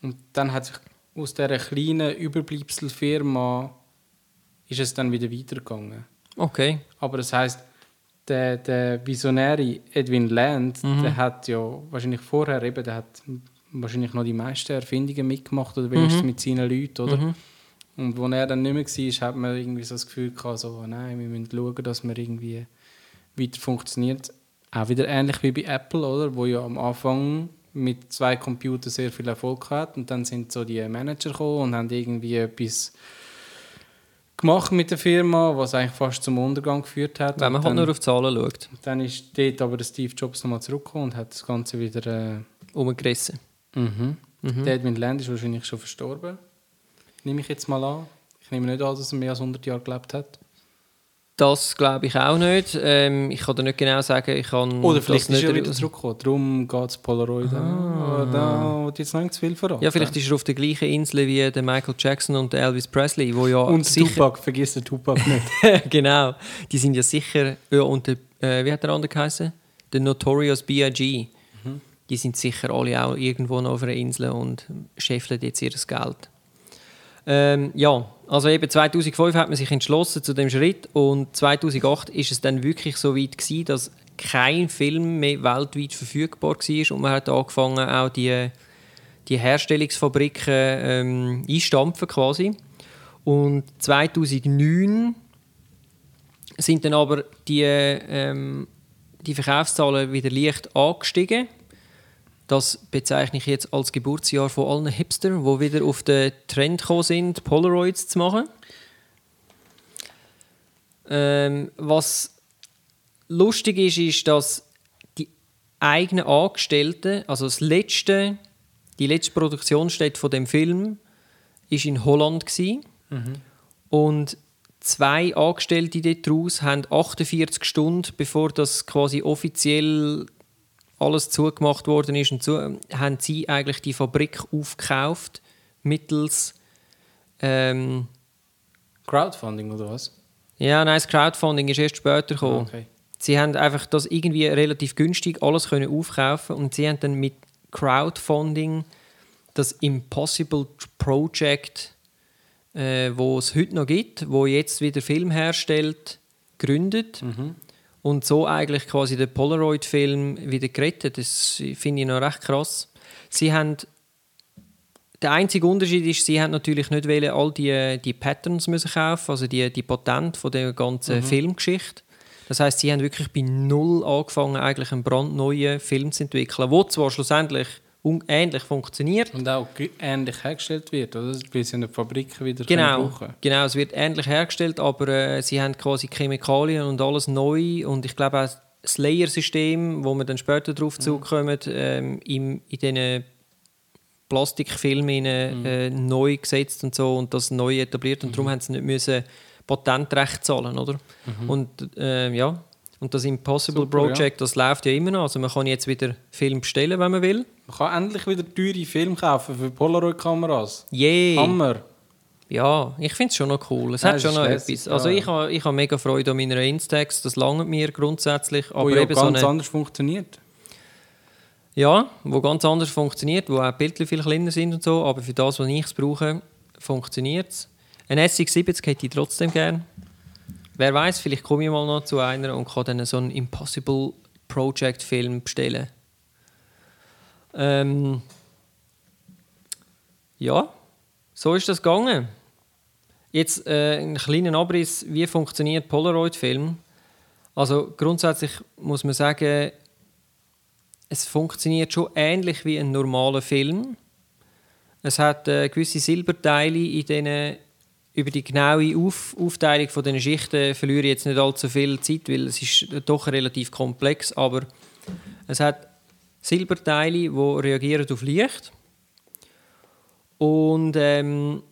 Und dann hat sich aus dieser kleinen Überbleibselfirma ist es dann wieder weitergegangen. Okay. Aber das heißt, der, der Visionäre Edwin Land, Mhm. der hat ja wahrscheinlich vorher eben, der hat wahrscheinlich noch die meisten Erfindungen mitgemacht oder wenigstens Mhm. mit seinen Leuten, oder? Und als er dann nicht mehr war, hat man irgendwie so das Gefühl gehabt, so, nein, wir müssen schauen, dass wir irgendwie weiter funktioniert. Auch wieder ähnlich wie bei Apple, oder? Wo ja am Anfang mit zwei Computern sehr viel Erfolg hat und dann sind so die Manager gekommen und haben irgendwie etwas gemacht mit der Firma, was eigentlich fast zum Untergang geführt hat. Wenn man halt nur auf die Zahlen schaut, dann ist dort aber Steve Jobs nochmal zurückgekommen und hat das Ganze wieder... Äh, umgerissen. mhm. Der Edwin Land ist wahrscheinlich schon verstorben. Nehme ich jetzt mal an. Ich nehme nicht an, dass er mehr als 100 Jahre gelebt hat. Das glaube ich auch nicht. Ähm, ich kann dir nicht genau sagen, ich kann Oder das vielleicht ist nicht er wieder zurückgekommen. Darum geht es Polaroid an. Da wird jetzt noch nicht zu viel verraten. Ja, vielleicht ist er auf der gleichen Insel wie der Michael Jackson und der Elvis Presley, wo ja Und sicher Tupac, vergiss den Tupac nicht. genau, die sind ja sicher ja, und der, äh, wie hat der andere geheißen? Der Notorious B.I.G. Die sind sicher alle auch irgendwo noch auf einer Insel und scheffeln jetzt ihr Geld. Ähm, ja, also eben 2005 hat man sich entschlossen zu dem Schritt und 2008 ist es dann wirklich so weit gewesen, dass kein Film mehr weltweit verfügbar war und man hat angefangen auch die, die Herstellungsfabriken ähm, einstampfen quasi. Und 2009 sind dann aber die, ähm, die Verkaufszahlen wieder leicht angestiegen. Das bezeichne ich jetzt als Geburtsjahr von allen Hipster, die wieder auf den Trend gekommen sind, Polaroids zu machen. Ähm, was lustig ist, ist, dass die eigenen Angestellten, also das letzte, die letzte Produktionsstätte von dem Film, ist in Holland gsi und zwei Angestellte dort draus haben 48 Stunden, bevor das quasi offiziell alles zugemacht worden ist, und zu, haben sie eigentlich die Fabrik aufgekauft mittels ähm, Crowdfunding oder was? ja, nein, das Crowdfunding ist erst später gekommen. Ah, okay. Sie haben einfach das irgendwie relativ günstig alles können aufkaufen und sie haben dann mit Crowdfunding das Impossible Project, äh, wo es heute noch gibt, wo jetzt wieder Film herstellt, gegründet und so eigentlich quasi den Polaroid-Film wieder gerettet. Das finde ich noch recht krass. Sie haben der einzige Unterschied ist, sie haben natürlich nicht wollen, all die, die Patterns müssen kaufen, also die, die Patente von der ganzen Filmgeschichte. Das heißt, sie haben wirklich bei null angefangen, eigentlich einen brandneuen Film zu entwickeln, der zwar schlussendlich ähnlich funktioniert. Und auch ähnlich hergestellt wird, oder? Weil sie in den Fabriken wieder Genau, brauchen. Genau, es wird ähnlich hergestellt, aber äh, sie haben quasi Chemikalien und alles neu. Und ich glaube auch das Layer-System, wo wir dann später darauf zukommen, ähm, im, in diesen Plastikfilmen äh, neu gesetzt und so und das neu etabliert. Und darum haben sie nicht müssen Patentrecht zahlen, oder? Und äh, ja, und das Impossible Super, ja. Project, das läuft ja immer noch, also man kann jetzt wieder Film bestellen, wenn man will. Man kann endlich wieder teure Filme kaufen für Polaroid-Kameras. Yay! Hammer! Ja, ich finde es schon noch cool. Es Ja, hat schon noch lässig, etwas. Also ja. ich habe ich ha mega Freude an meiner Instax, das langt mir grundsätzlich. Aber wo ja eben so ganz eine, anders funktioniert. ja, wo ganz anders funktioniert, wo auch Bildchen viel kleiner sind und so, aber für das, was ich brauche, funktioniert es. Ein SX70 hätte ich trotzdem gern. Wer weiß, vielleicht komme ich mal noch zu einer und kann dann so einen Impossible Project Film bestellen. Ähm, ja, so ist das gegangen. Jetzt äh, einen kleinen Abriss, wie funktioniert Polaroid-Film. Also grundsätzlich muss man sagen, es funktioniert schon ähnlich wie ein normaler Film. Es hat äh, gewisse Silberteile in denen über die genaue Auf Aufteilung von den Schichten verliere ich jetzt nicht allzu viel Zeit, weil es ist doch relativ komplex, aber es hat Silberteile, die reagieren auf Licht und ähm,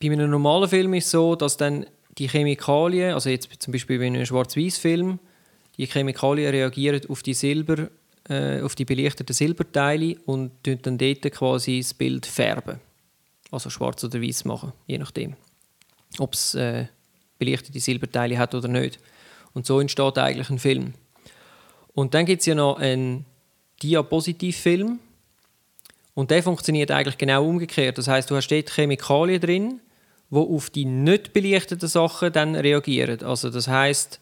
bei einem normalen Film ist es so, dass dann die Chemikalien, also jetzt zum Beispiel bei einem Schwarz-Weiß-Film, die Chemikalien reagieren auf die Silber, äh, auf die belichteten Silberteile und dann dort quasi das Bild färben. Also schwarz oder weiß machen, je nachdem. Ob es äh, belichtete Silberteile hat oder nicht. Und so entsteht eigentlich ein Film. Und dann gibt es ja noch einen Diapositivfilm. Und der funktioniert eigentlich genau umgekehrt. Das heißt, du hast dort Chemikalien drin, die auf die nicht belichteten Sachen dann reagieren. Also das heißt,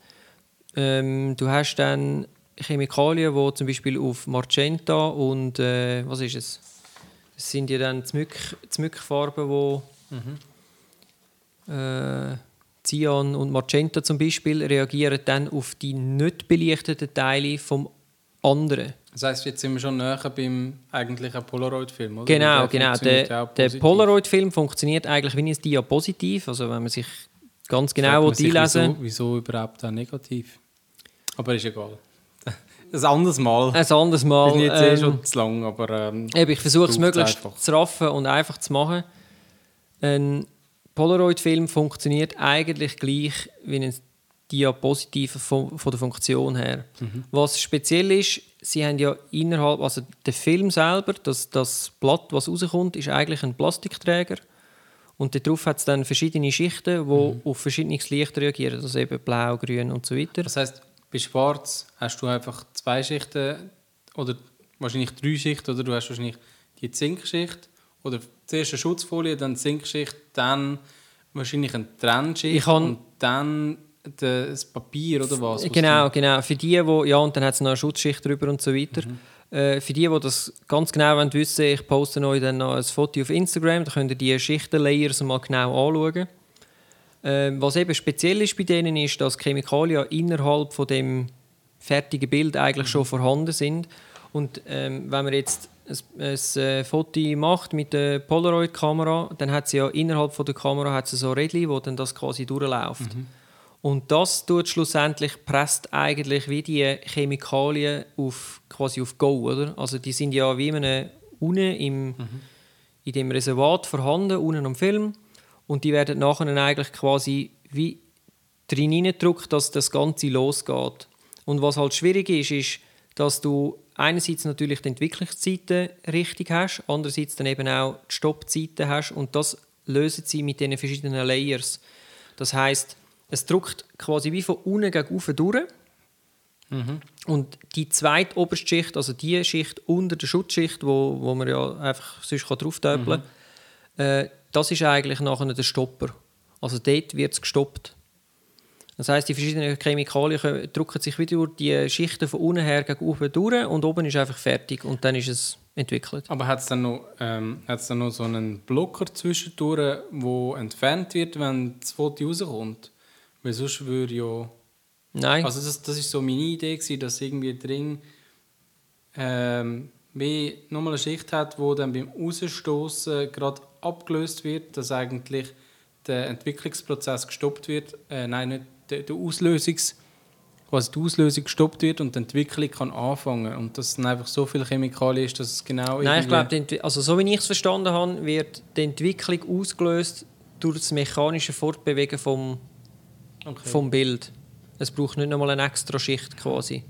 ähm, du hast dann Chemikalien, die zum Beispiel auf Magenta und äh, was ist es? Das sind ja dann Zmück, Zmückfarben, wo äh, Cyan und Magenta zum Beispiel reagieren dann auf die nicht belichteten Teile vom anderen. Das heisst, jetzt sind wir schon näher beim eigentlichen Polaroid-Film, oder? Genau, Weil genau. Der, der. Polaroid-Film funktioniert eigentlich wie ein Diapositiv. Also wenn man sich ganz genau einlesen Wieso, wieso überhaupt auch negativ? Aber ist egal. Ein anderes Mal. Ein anderes Wir Mal. sind jetzt eh ähm, schon zu lang, aber ähm, Eben, ich versuche es möglichst einfach. zu raffen und einfach zu machen. Ein Polaroid-Film funktioniert eigentlich gleich wie ein Diapositiv von, von der Funktion her. Mhm. Was speziell ist, sie haben ja innerhalb, also der Film selber, das, das Blatt, was rauskommt, ist eigentlich ein Plastikträger. Und darauf hat es dann verschiedene Schichten, die Mhm. auf verschiedenes Licht reagieren. Also eben blau, grün und so weiter. das heisst, bei Schwarz hast du einfach zwei Schichten oder wahrscheinlich drei Schichten oder du hast wahrscheinlich die Zinkschicht oder zuerst eine Schutzfolie, dann Zinkschicht, dann wahrscheinlich eine Trennschicht und dann das Papier oder was? was Genau, du- genau. Für die, wo, ja, und dann hat es noch eine Schutzschicht drüber und so weiter. Äh, für die, die das ganz genau wollen wissen ich poste euch dann noch ein Foto auf Instagram, da könnt ihr die Schichtenlayers mal genau anschauen. Ähm, was eben speziell ist bei denen ist, dass Chemikalien innerhalb von dem fertigen Bild eigentlich schon vorhanden sind. Und ähm, wenn man jetzt ein, ein äh, Foto macht mit der Polaroid-Kamera, dann hat sie ja innerhalb von der Kamera hat sie so Rädchen, wo dann das quasi durchläuft. Und das tut schlussendlich presst eigentlich wie die Chemikalien auf quasi auf Go, oder? Also die sind ja wie eine unten im in dem Reservat vorhanden, unten am Film. Und die werden nachher dann eigentlich quasi wie drin hineingedrückt, dass das Ganze losgeht. Und was halt schwierig ist, ist, dass du einerseits natürlich die Entwicklungszeiten richtig hast, andererseits dann eben auch die Stoppzeiten hast und das lösen sie mit den verschiedenen Layers. Das heißt, es drückt quasi wie von unten gegen oben durch. Und die zweite oberste Schicht, also die Schicht unter der Schutzschicht, wo, wo man ja einfach sonst drauf kann, äh, das ist eigentlich nachher der Stopper. Also dort wird es gestoppt. Das heißt, die verschiedenen Chemikalien drücken sich wieder durch die Schichten von unten her gegen oben durch und oben ist einfach fertig und dann ist es entwickelt. Aber hat es dann, noch, ähm, hat's dann noch so einen Blocker zwischendurch, der entfernt wird, wenn das Foto rauskommt? Weil sonst würde ja... Nein. Also das, das ist so meine Idee, gewesen, dass irgendwie drin ähm, wie nochmal eine Schicht hat, wo dann beim Rausstoßen gerade abgelöst wird, dass eigentlich der Entwicklungsprozess gestoppt wird, äh, nein, nicht der, der Auslösungs, quasi die Auslösung gestoppt wird und die Entwicklung kann anfangen und dass dann einfach so viel Chemikalien ist, dass es genau Nein, ich glaube, also so wie ich es verstanden habe, wird die Entwicklung ausgelöst durch das mechanische Fortbewegen vom, Okay. vom Bild. Es braucht nicht nochmal eine extra Schicht quasi.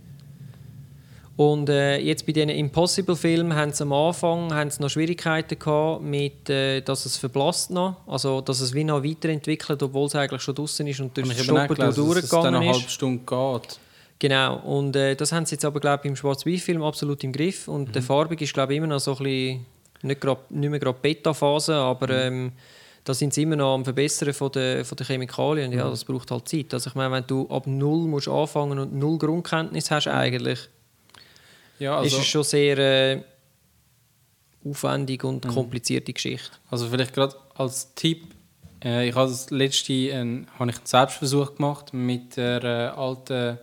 Und äh, jetzt bei diesen Impossible-Filmen haben sie am Anfang haben sie noch Schwierigkeiten gehabt, mit, äh, dass es verblasst noch, also dass es wie noch weiterentwickelt, obwohl es eigentlich schon draußen ist und durch eben auch Stoppen gelesen, dass es dann durchgegangen eine ist. halbe Stunde geht. Genau, und äh, das haben sie jetzt aber, glaube ich, im Schwarz-Weiß-Film absolut im Griff. Und Mhm. der Farbig ist, glaube ich, immer noch so ein bisschen, nicht, grad, nicht mehr gerade Beta-Phase, aber Mhm. ähm, da sind sie immer noch am Verbessern von der, von der Chemikalien. Mhm. Ja, das braucht halt Zeit. Also ich meine, wenn du ab Null musst anfangen und null Grundkenntnis hast eigentlich, Ja, also, ist es schon sehr äh, aufwendig und Mhm. komplizierte Geschichte. Also vielleicht gerade als Tipp, äh, ich habe das letzte ein, habe ich einen Selbstversuch gemacht mit der äh, alten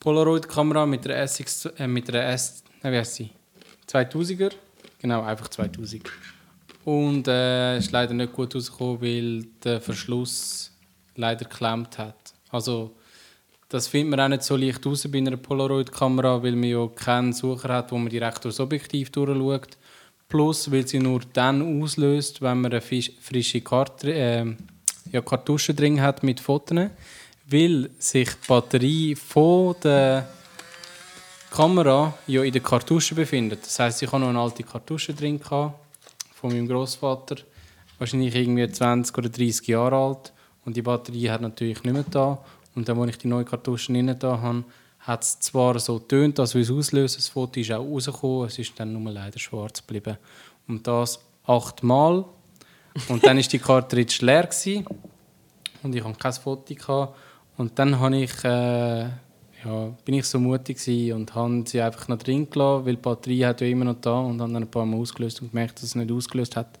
Polaroid-Kamera, mit der SX, äh, mit der S, äh, wie heißt sie? 2000er, genau, einfach 2000. Und äh, ist leider nicht gut rausgekommen, weil der Verschluss leider geklemmt hat. Also das findet man auch nicht so leicht raus bei einer Polaroid-Kamera, weil man ja keinen Sucher hat, wo man direkt durchs Objektiv durchschaut. Plus, weil sie nur dann auslöst, wenn man eine frische Karte, äh, ja, Kartusche drin hat mit Fotos, weil sich die Batterie von der Kamera ja in der Kartusche befindet. Das heißt, ich habe noch eine alte Kartusche drin von meinem Großvater, wahrscheinlich irgendwie 20 oder 30 Jahre alt und die Batterie hat natürlich nicht mehr da. Und dann, als ich die neue Kartusche drin da habe, hat es zwar so getönt, als würde es auslösen, das Foto ist auch rausgekommen, es ist dann nur leider schwarz geblieben. Und das achtmal. Und dann ist die Cartridge leer gewesen. und ich hatte kein Foto. Gehabt. Und dann habe ich, äh, ja, bin ich so mutig und habe sie einfach noch drin gelassen, weil die Batterie hat ja immer noch da und habe dann ein paar Mal ausgelöst und gemerkt, dass es nicht ausgelöst hat.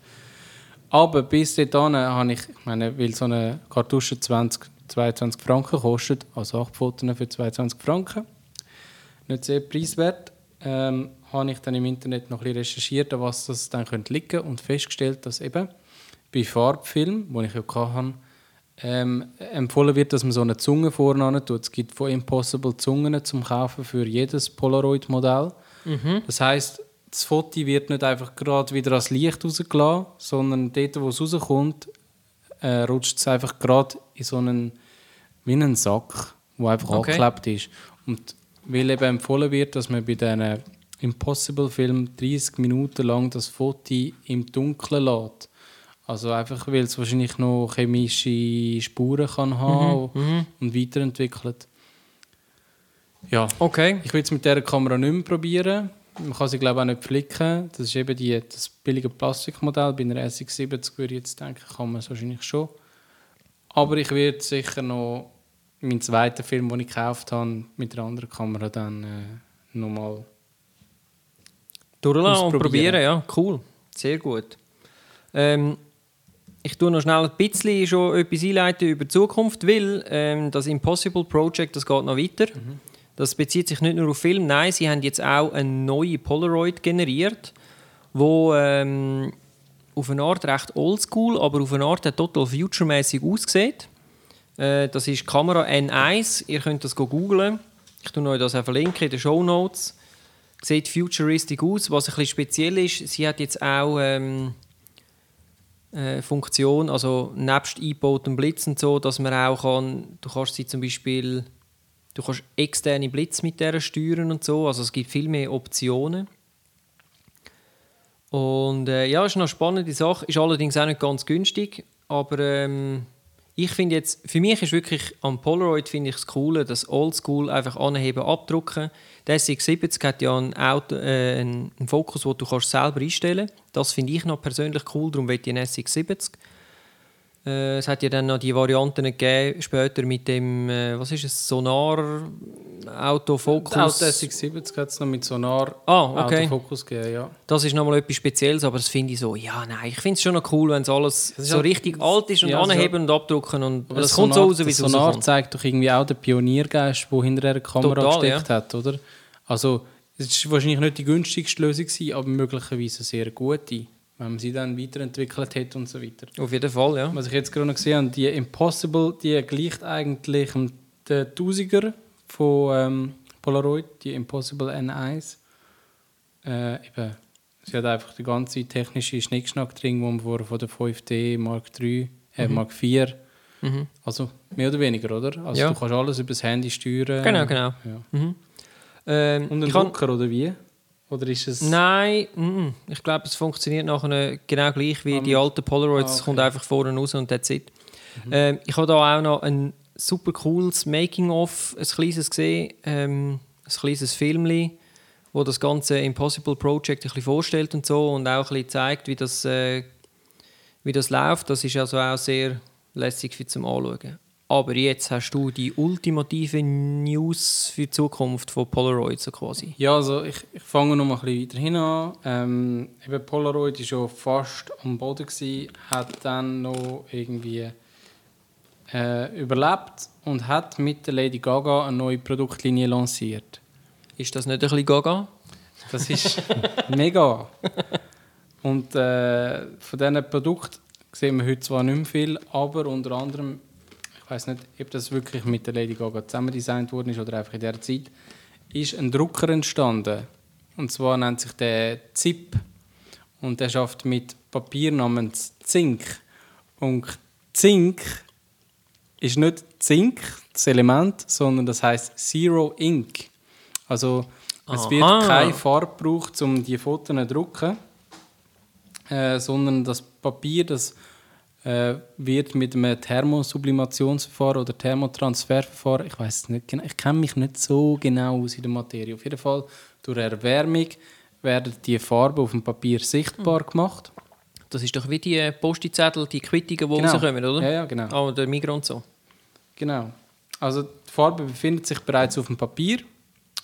Aber bis dahin habe ich, ich meine, weil so eine Kartusche 20, 22 Franken kostet, also 8 Fotos für 22 Franken, nicht sehr preiswert, ähm, habe ich dann im Internet noch ein bisschen recherchiert, an was das dann könnte liegen und festgestellt, dass eben bei Farbfilm, wo ich ja hatte, ähm, empfohlen wird, dass man so eine Zunge vorne tut. Es gibt von Impossible Zungen zum Kaufen für jedes Polaroid-Modell. Das heißt, das Foto wird nicht einfach gerade wieder als Licht rausgelassen, sondern dort, wo es rauskommt, äh, rutscht es einfach gerade in so einen, wie einen Sack, wo einfach Okay. angeklebt ist. Und weil eben empfohlen wird, dass man bei diesen Impossible-Filmen 30 Minuten lang das Foto im Dunkeln lässt. Also einfach, weil es wahrscheinlich noch chemische Spuren kann haben und weiterentwickelt. Ja, Okay. ich will es mit dieser Kamera nicht mehr probieren. Man kann sie glaube ich auch nicht flicken. Das ist eben die, das billige Plastikmodell. Bei einer SX70 würde ich jetzt denken, kann man es wahrscheinlich schon. Aber ich werde sicher noch meinen zweiten Film, den ich gekauft habe, mit einer anderen Kamera dann äh, nochmal... Durchlassen und probieren, ja. Cool. Sehr gut. Ähm, ich tue noch schnell ein bisschen schon etwas einleiten über die Zukunft, weil ähm, das Impossible Project, das geht noch weiter. Das bezieht sich nicht nur auf Film, nein, sie haben jetzt auch eine neue Polaroid generiert, wo ähm, auf eine Art recht oldschool, aber auf eine Art total future-mäßig aussieht. Äh, das ist Kamera N1, ihr könnt das go googlen. Ich tue euch das auch verlinken in den Show Notes sieht futuristic aus. Was ein bisschen speziell ist, sie hat jetzt auch ähm, äh, Funktion, also nebst eingebautem Blitz und so, dass man auch kann, du kannst sie zum Beispiel, du kannst externe Blitz mit der steuern und so, also es gibt viel mehr Optionen. Und äh, ja, ist eine spannende Sache, ist allerdings auch nicht ganz günstig, aber ähm, ich finde jetzt, für mich ist wirklich am Polaroid finde ich das Coole, das Oldschool einfach anheben, abdrucken. Der SX70 hat ja einen, äh, einen Fokus, den du kannst selber einstellen kannst. Das finde ich noch persönlich cool, darum will ich einen SX70. Äh, es hat ja dann noch die Varianten gegeben, später mit dem, äh, was ist es, Sonar Autofokus. Auto S70 hat es noch mit Sonar Ah, okay. Autofokus gegeben, ja. Das ist nochmal etwas Spezielles, aber das finde ich so, ja, nein, ich finde es schon noch cool, wenn es alles so halt- richtig alt ist und ja, so- anheben und abdrucken und das das kommt so Sonar- raus, wie es Sonar rauskommt. zeigt doch irgendwie auch den Pioniergeist, der hinter der Kamera Total, gesteckt hat, oder? Also, es war wahrscheinlich nicht die günstigste Lösung, aber möglicherweise eine sehr gute, wenn man sie dann weiterentwickelt hat und so weiter. Auf jeden Fall, ja. Was ich jetzt gerade noch gesehen habe, die Impossible, die gleicht eigentlich dem der 1000er von ähm, Polaroid, die Impossible N1. Äh, eben, sie hat einfach die ganze technische Schnickschnack drin, die man vorher von der 5D Mark III, äh, Mark IV, Mhm. also mehr oder weniger, oder? Also Ja. du kannst alles über das Handy steuern. Genau, genau. Ja. Mhm. Ähm, Und ein ich kann- Drucker, oder wie? Oder ist es... Nein, mm, ich glaube, es funktioniert nachher genau gleich wie Am- die alten Polaroids. Ah, Es okay. kommt einfach vorne raus und that's it. Ähm, ich habe da auch noch ein super cooles Making-of, ein kleines gesehen, ähm, ein kleines Filmli, wo das ganze Impossible Project ein bisschen vorstellt und so und auch ein bisschen zeigt, wie das, äh, wie das läuft. Das ist also auch sehr lässig für zum Anschauen. Aber jetzt hast du die ultimative News für die Zukunft von Polaroid so quasi. Ja, also ich, ich fange noch mal ein bisschen weiter hin an. Ähm, eben Polaroid war schon fast am Boden, gewesen, hat dann noch irgendwie äh, überlebt und hat mit der Lady Gaga eine neue Produktlinie lanciert. Ist das nicht ein bisschen gaga? Das ist mega. Und äh, von diesen Produkten sehen wir heute zwar nicht mehr viel, aber unter anderem, ich weiß nicht, ob das wirklich mit der Lady Gaga zusammen designt worden ist oder einfach in dieser Zeit, ist ein Drucker entstanden. Und zwar nennt sich der ZIP. Und der schafft mit Papier namens Zink. Und Zink ist nicht Zink, das Element, sondern das heißt Zero Ink. Also es wird Aha. keine Farbe gebraucht, um die Fotos zu drucken, äh, sondern das Papier, das äh, wird mit einem Thermosublimationsverfahren oder Thermotransferverfahren, ich weiß nicht genau, ich kenne mich nicht so genau aus in der Materie. Auf jeden Fall durch Erwärmung werden die Farben auf dem Papier sichtbar gemacht. Das ist doch wie die Postizettel, die Quittungen, die rauskommen, oder? Ja, ja, genau. Ah, der Migros und so. Genau. Also die Farbe befindet sich bereits auf dem Papier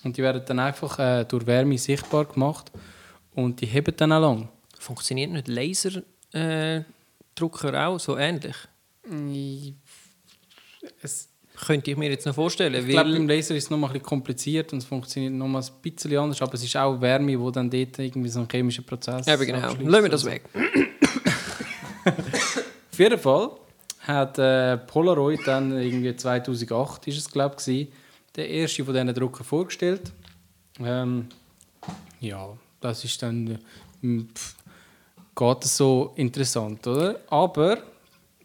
und die werden dann einfach äh, durch Wärme sichtbar gemacht und die heben dann auch lang. Funktioniert nicht Laserdrucker äh, Drucker auch so ähnlich? Es, Könnte ich mir jetzt noch vorstellen. ich glaube, beim Laser ist es noch mal ein bisschen kompliziert und es funktioniert noch mal ein bisschen anders, aber es ist auch Wärme, wo dann dort irgendwie so ein chemischer Prozess Eben genau. Lassen wir das weg. Auf jeden Fall hat äh, Polaroid dann irgendwie 2008 ist es glaube ich der erste von diesen Drucker vorgestellt. Ähm, ja, das ist dann äh, pff, geht es so interessant, oder? Aber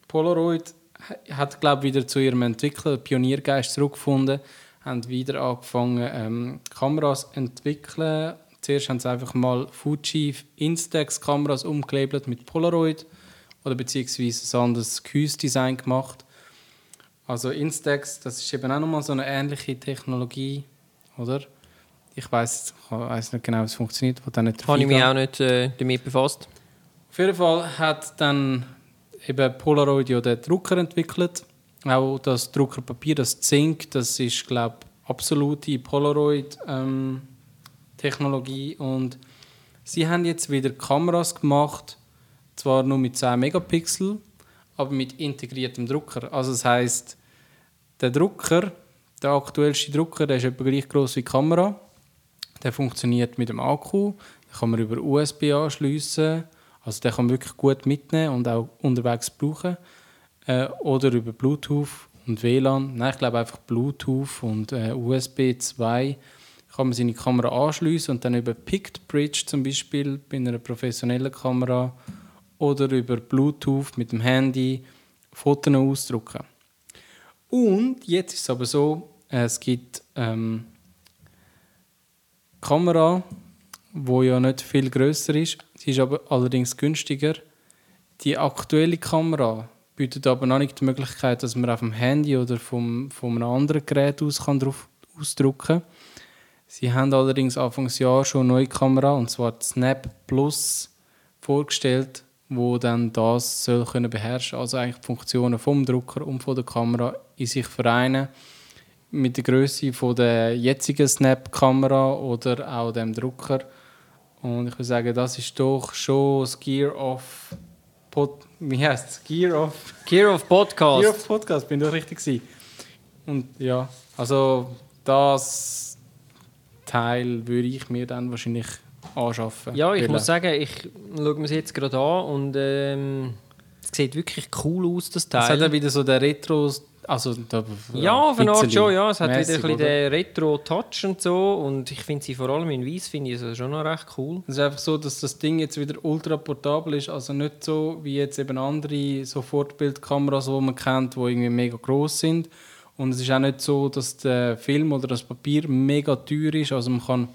Polaroid ha- hat glaube ich wieder zu ihrem Entwickler Pioniergeist zurückgefunden, haben wieder angefangen ähm, Kameras zu entwickeln. Zuerst haben sie einfach mal Fuji Instax Kameras umgelabelt mit Polaroid oder beziehungsweise ein anderes Gehäuse-Design gemacht. Also Instax, das ist eben auch nochmal so eine ähnliche Technologie, oder? Ich weiß weiß nicht genau, wie es funktioniert, Habe ich mich auch nicht äh, damit befasst. Auf jeden Fall hat dann eben Polaroid ja den Drucker entwickelt. Auch das Druckerpapier, das Zink, das ist, glaube ich, absolute Polaroid-Technologie. und sie haben jetzt wieder Kameras gemacht, zwar nur mit 10 Megapixel, aber mit integriertem Drucker. Also das heißt, der Drucker, der aktuellste Drucker, der ist etwa gleich groß wie die Kamera. Der funktioniert mit dem Akku. Den kann man über USB anschliessen. Also den kann man wirklich gut mitnehmen und auch unterwegs brauchen. Äh, oder über Bluetooth und WLAN. Nein, ich glaube einfach Bluetooth und äh, USB 2 kann man seine Kamera anschliessen und dann über Pict Bridge zum Beispiel bei einer professionellen Kamera oder über Bluetooth mit dem Handy Fotos ausdrucken. Und jetzt ist es aber so, es gibt ähm, Kamera, wo ja nicht viel größer ist. Sie ist aber allerdings günstiger. Die aktuelle Kamera bietet aber noch nicht die Möglichkeit, dass man auf dem Handy oder vom, von einem anderen Gerät aus kann drauf ausdrucken. Sie haben allerdings Anfangsjahr schon eine neue Kamera und zwar die Snap Plus vorgestellt, wo dann das soll können beherrschen, also eigentlich die Funktionen vom Drucker und von der Kamera in sich vereinen mit der Größe der jetzigen Snap-Kamera oder auch dem Drucker. Und ich würde sagen, das ist doch schon das Gear of Pod wie heißt es? Gear of Gear of Podcast. Gear of Podcast, bin doch richtig gewesen. Und ja, also das Teil würde ich mir dann wahrscheinlich anschaffen. Ja, ich wollen. muss sagen, ich schaue mir es jetzt gerade an und ähm, es sieht wirklich cool aus, das es hat Teil. ja wieder so der Retro, also da, ja, auf eine Art schon, ja. Es hat wieder ein mäßig, bisschen oder? den Retro-Touch und so und ich finde sie vor allem in Weiß finde ich sie schon noch recht cool. Es ist einfach so, dass das Ding jetzt wieder ultra portabel ist, also nicht so wie jetzt eben andere so Fortbildkameras, die man kennt, die irgendwie mega groß sind. Und es ist auch nicht so, dass der Film oder das Papier mega teuer ist. Also man kann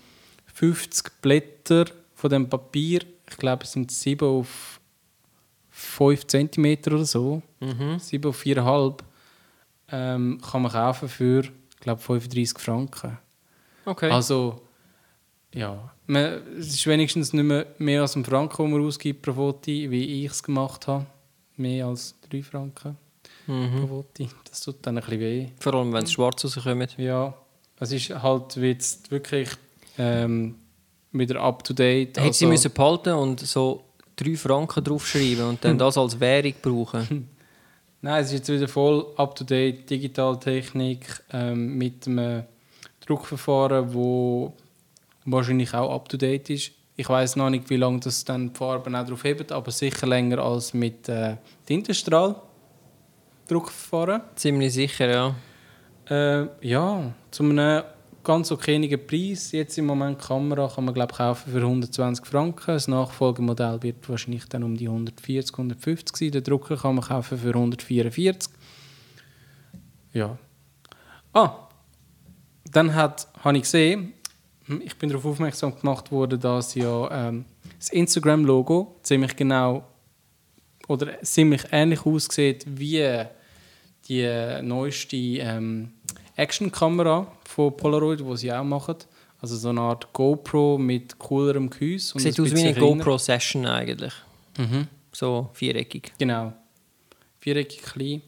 50 Blätter von dem Papier, ich glaube es sind 7 auf 5 cm oder so, Mhm. 7 auf 4,5, ähm, kann man kaufen für, glaube 35 Franken. Okay. Also, ja. Man, es ist wenigstens nicht mehr, mehr als ein Franken, den man ausgibt pro Foto, wie ich es gemacht habe. Mehr als 3 Franken pro mhm. Foto. Das tut dann ein bisschen weh. Vor allem, wenn es schwarz rauskommt. Ja, es ist halt jetzt wirklich ähm, wieder up to date. Hätte sie müssen behalten und so 3 Franken draufschreiben und dann das als Währung brauchen. Nein, es ist jetzt wieder voll up to date, Digitaltechnik ähm, mit einem Druckverfahren, wo wahrscheinlich auch up to date ist. Ich weiß noch nicht, wie lange das dann die Farben auch drauf hebt, aber sicher länger als mit äh, Tintenstrahl Druckverfahren. Ziemlich sicher, ja. Äh, ja, zu einem ganz okayen Preis. Jetzt im Moment Kamera kann man glaube kaufen für 120 Franken. Das Nachfolgemodell wird wahrscheinlich dann um die 140, 150 sein. Den Drucker kann man kaufen für 144. Ja. Ah, dann hat, habe ich gesehen, hm, ich bin darauf aufmerksam gemacht worden, dass ja ähm, das Instagram-Logo ziemlich genau oder ziemlich ähnlich aussieht wie die neueste ähm, Action-Kamera von Polaroid, die sie auch machen. Also so eine Art GoPro mit coolerem Gehäuse. Sieht aus wie eine bisschen kleiner. GoPro Session eigentlich. Mhm. So viereckig. Genau. Viereckig klein.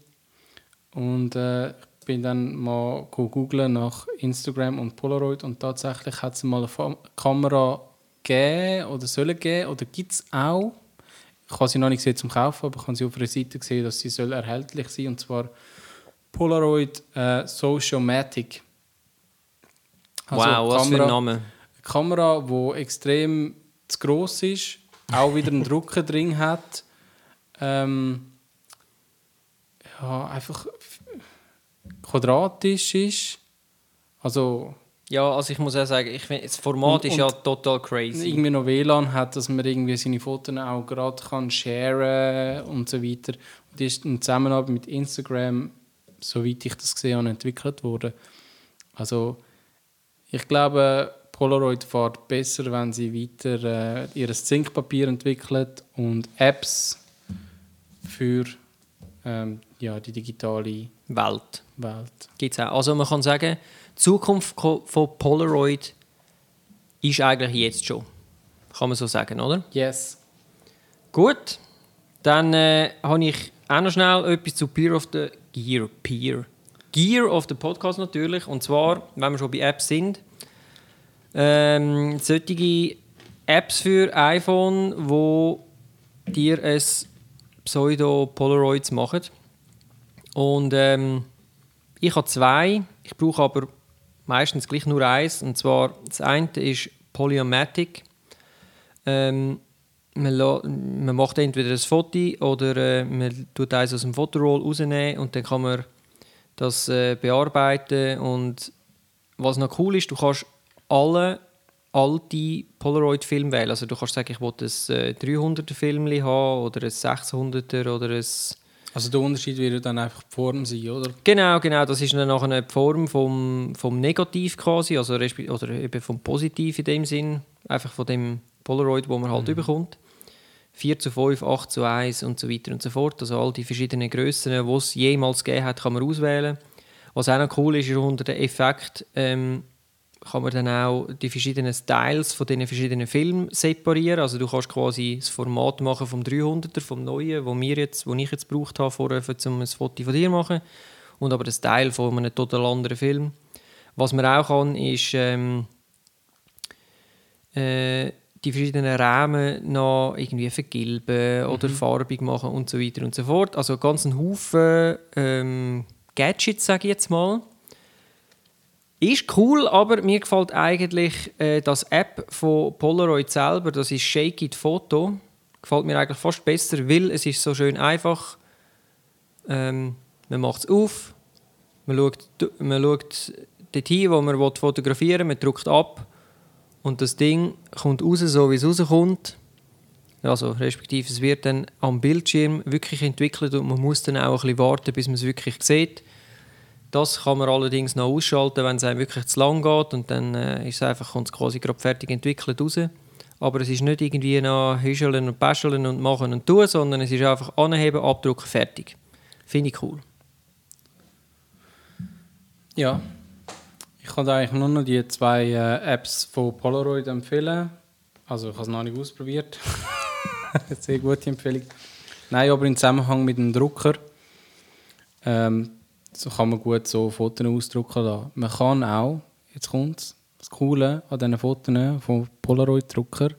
Und äh, ich bin dann mal go googlen nach Instagram und Polaroid und tatsächlich hat es mal eine Fa- Kamera gegeben oder sollen geben oder gibt es auch. Ich habe sie noch nicht gesehen zum Kaufen, aber ich habe sie auf einer Seite gesehen, dass sie soll erhältlich sein und zwar Polaroid äh, Sociomatic. wow, was für ein Name. Eine Kamera, die extrem zu gross ist, auch wieder einen Drucker drin hat. Ähm, ja, einfach quadratisch ist. Also Ja, also ich muss auch sagen, ich find, das Format Und- ist ja total crazy. irgendwie noch WLAN hat, dass man irgendwie seine Fotos auch gerade kann sharen und so weiter. Und die ist in Zusammenarbeit mit Instagram, soweit ich das gesehen habe, entwickelt worden. Also ich glaube, Polaroid fährt besser, wenn sie weiter äh, ihr Zinkpapier entwickelt und Apps für ähm, ja, die digitale Welt. Welt. Gibt's auch. Also man kann sagen, die Zukunft von Polaroid ist eigentlich jetzt schon. Kann man so sagen, oder? Yes. Gut, dann äh, habe ich auch noch schnell etwas zu Peer of the Gear. Peer. Gear of the Podcast natürlich. Und zwar, wenn wir schon bei Apps sind, ähm, solche Apps für iPhone, wo dir ein Pseudo-Polaroids machen. Und ähm, ich habe zwei, ich brauche aber meistens gleich nur eins. Und zwar, das eine ist Polyomatic. Ähm, man, man macht entweder ein Foto oder äh, man tut eins aus dem Fotoroll rausnehmen und dann kann man das äh, bearbeiten. Und was noch cool ist, du kannst alle alte Polaroid-Filme wählen. Also du kannst sagen, ich will ein äh, 300er-Film haben oder ein 600er oder ein... Also der Unterschied wird dann einfach die Form sein, oder? Genau, genau. Das ist dann nachher die Form vom, vom Negativ quasi, also oder eben vom Positiv in dem Sinn, einfach von dem Polaroid, wo man halt überkommt. 4 zu 5, 8 zu 1 und so weiter und so fort. Also all die verschiedenen Grössen, die es jemals gegeben hat, kann man auswählen. Was auch noch cool ist, ist unter dem Effekt, ähm, kann man dann auch die verschiedenen Styles von den verschiedenen Filmen separieren. Also du kannst quasi das Format machen vom 300er, vom neuen, wo, wir jetzt, wo ich jetzt gebraucht habe, vorher, um ein Foto von dir zu machen. Und aber das Style von einem total anderen Film. Was man auch kann, ist ähm, äh, die verschiedenen Rahmen noch irgendwie vergilben mhm. oder farbig machen und so weiter und so fort. Also ganz ein Haufen ähm, Gadgets, sage ich jetzt mal. Ist cool, aber mir gefällt eigentlich äh, das App von Polaroid selber, das ist Shake It Photo. Gefällt mir eigentlich fast besser, weil es ist so schön einfach. Ähm, man macht es auf, man schaut, man schaut dorthin, wo man fotografieren will, man drückt ab und das Ding kommt raus, so wie es rauskommt. Also, respektive es wird dann am Bildschirm wirklich entwickelt und man muss dann auch ein bisschen warten, bis man es wirklich sieht. Das kann man allerdings noch ausschalten, wenn es einem wirklich zu lang geht und dann äh, ist es einfach, kommt es quasi gerade fertig entwickelt raus. Aber es ist nicht irgendwie noch hüscheln und päscheln und machen und tun, sondern es ist einfach anheben, abdrucken, fertig. Finde ich cool. Ja, ich kann eigentlich nur noch die zwei äh, Apps von Polaroid empfehlen. Also ich habe es noch nicht ausprobiert. Sehr gute Empfehlung. Nein, aber im Zusammenhang mit dem Drucker ähm, so kann man gut so Fotos ausdrucken lassen. Man kann auch, jetzt kommt das Coole an diesen Fotos vom Polaroid-Drucker,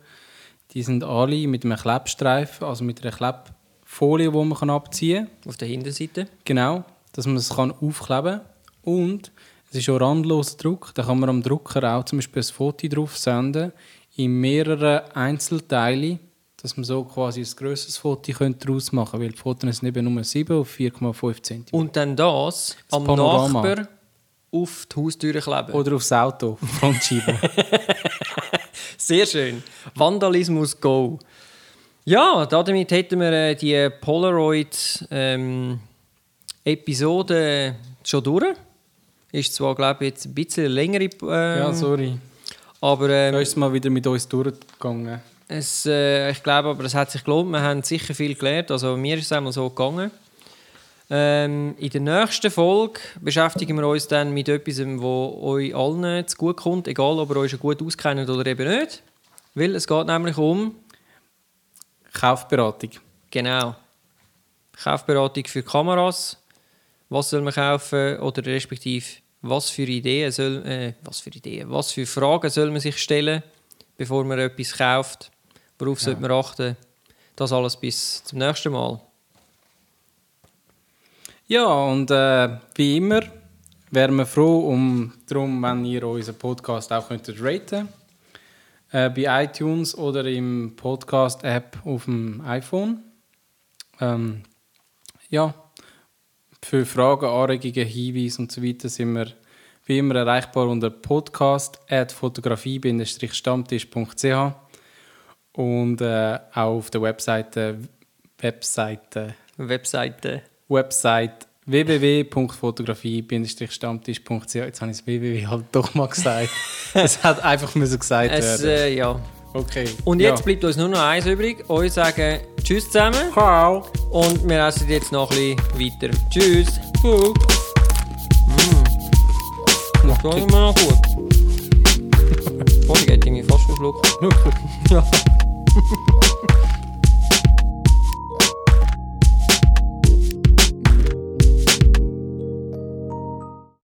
die sind alle mit einem Klebstreifen, also mit einer Klebfolie, die man abziehen kann. Auf der Hinterseite? Genau, dass man es kann aufkleben kann. Und es ist auch randloser Druck. Da kann man am Drucker auch zum Beispiel ein Foto drauf senden, in mehreren Einzelteilen, dass man so quasi ein grösseres Foto daraus machen könnte, weil die Fotos sind eben nur 7 auf 4,5 cm. Und dann das, das am Panorama. Nachbar auf die Haustür kleben. Oder aufs Auto, Frontscheibe. Sehr schön. Vandalismus go. Ja, damit hätten wir äh, die Polaroid-Episode ähm, schon durch. Ist zwar, glaube ich, jetzt ein bisschen längere. Ähm, ja, sorry. Aber, ähm, da ist es mal wieder mit uns durchgegangen. Es, äh, ich glaube aber, es hat sich gelohnt. Wir haben sicher viel gelernt. Also mir ist es einmal so gegangen. Ähm, in der nächsten Folge beschäftigen wir uns dann mit etwas, wo euch allen zu gut kommt, egal ob ihr euch schon gut auskennt oder eben nicht. Weil es geht nämlich um... Kaufberatung. Genau. Kaufberatung für Kameras. Was soll man kaufen oder respektive was für Ideen soll, äh, was für Ideen, was für Fragen soll man sich stellen, bevor man etwas kauft? Worauf ja. sollte man achten? Das alles bis zum nächsten Mal. Ja, und äh, wie immer wären wir froh um darum, wenn ihr unseren Podcast auch könntet raten äh, bei iTunes oder im Podcast-App auf dem iPhone. Ähm, ja, für Fragen, Anregungen, Hinweise und so weiter sind wir wie immer erreichbar unter podcast.fotografie-stammtisch.ch und äh, auch auf der Webseite Webseite Webseite Website www.fotografie-stammtisch.ch Jetzt habe ich das www halt doch mal gesagt. es hat einfach müssen gesagt es, werden. Äh, ja. Okay. Und jetzt ja. bleibt uns nur noch eins übrig. Euch sagen Tschüss zusammen. Ciao. Und wir essen jetzt noch ein bisschen weiter. Tschüss. Uh. Mm. Das war immer noch gut. die geht irgendwie fast verschluckt. ja.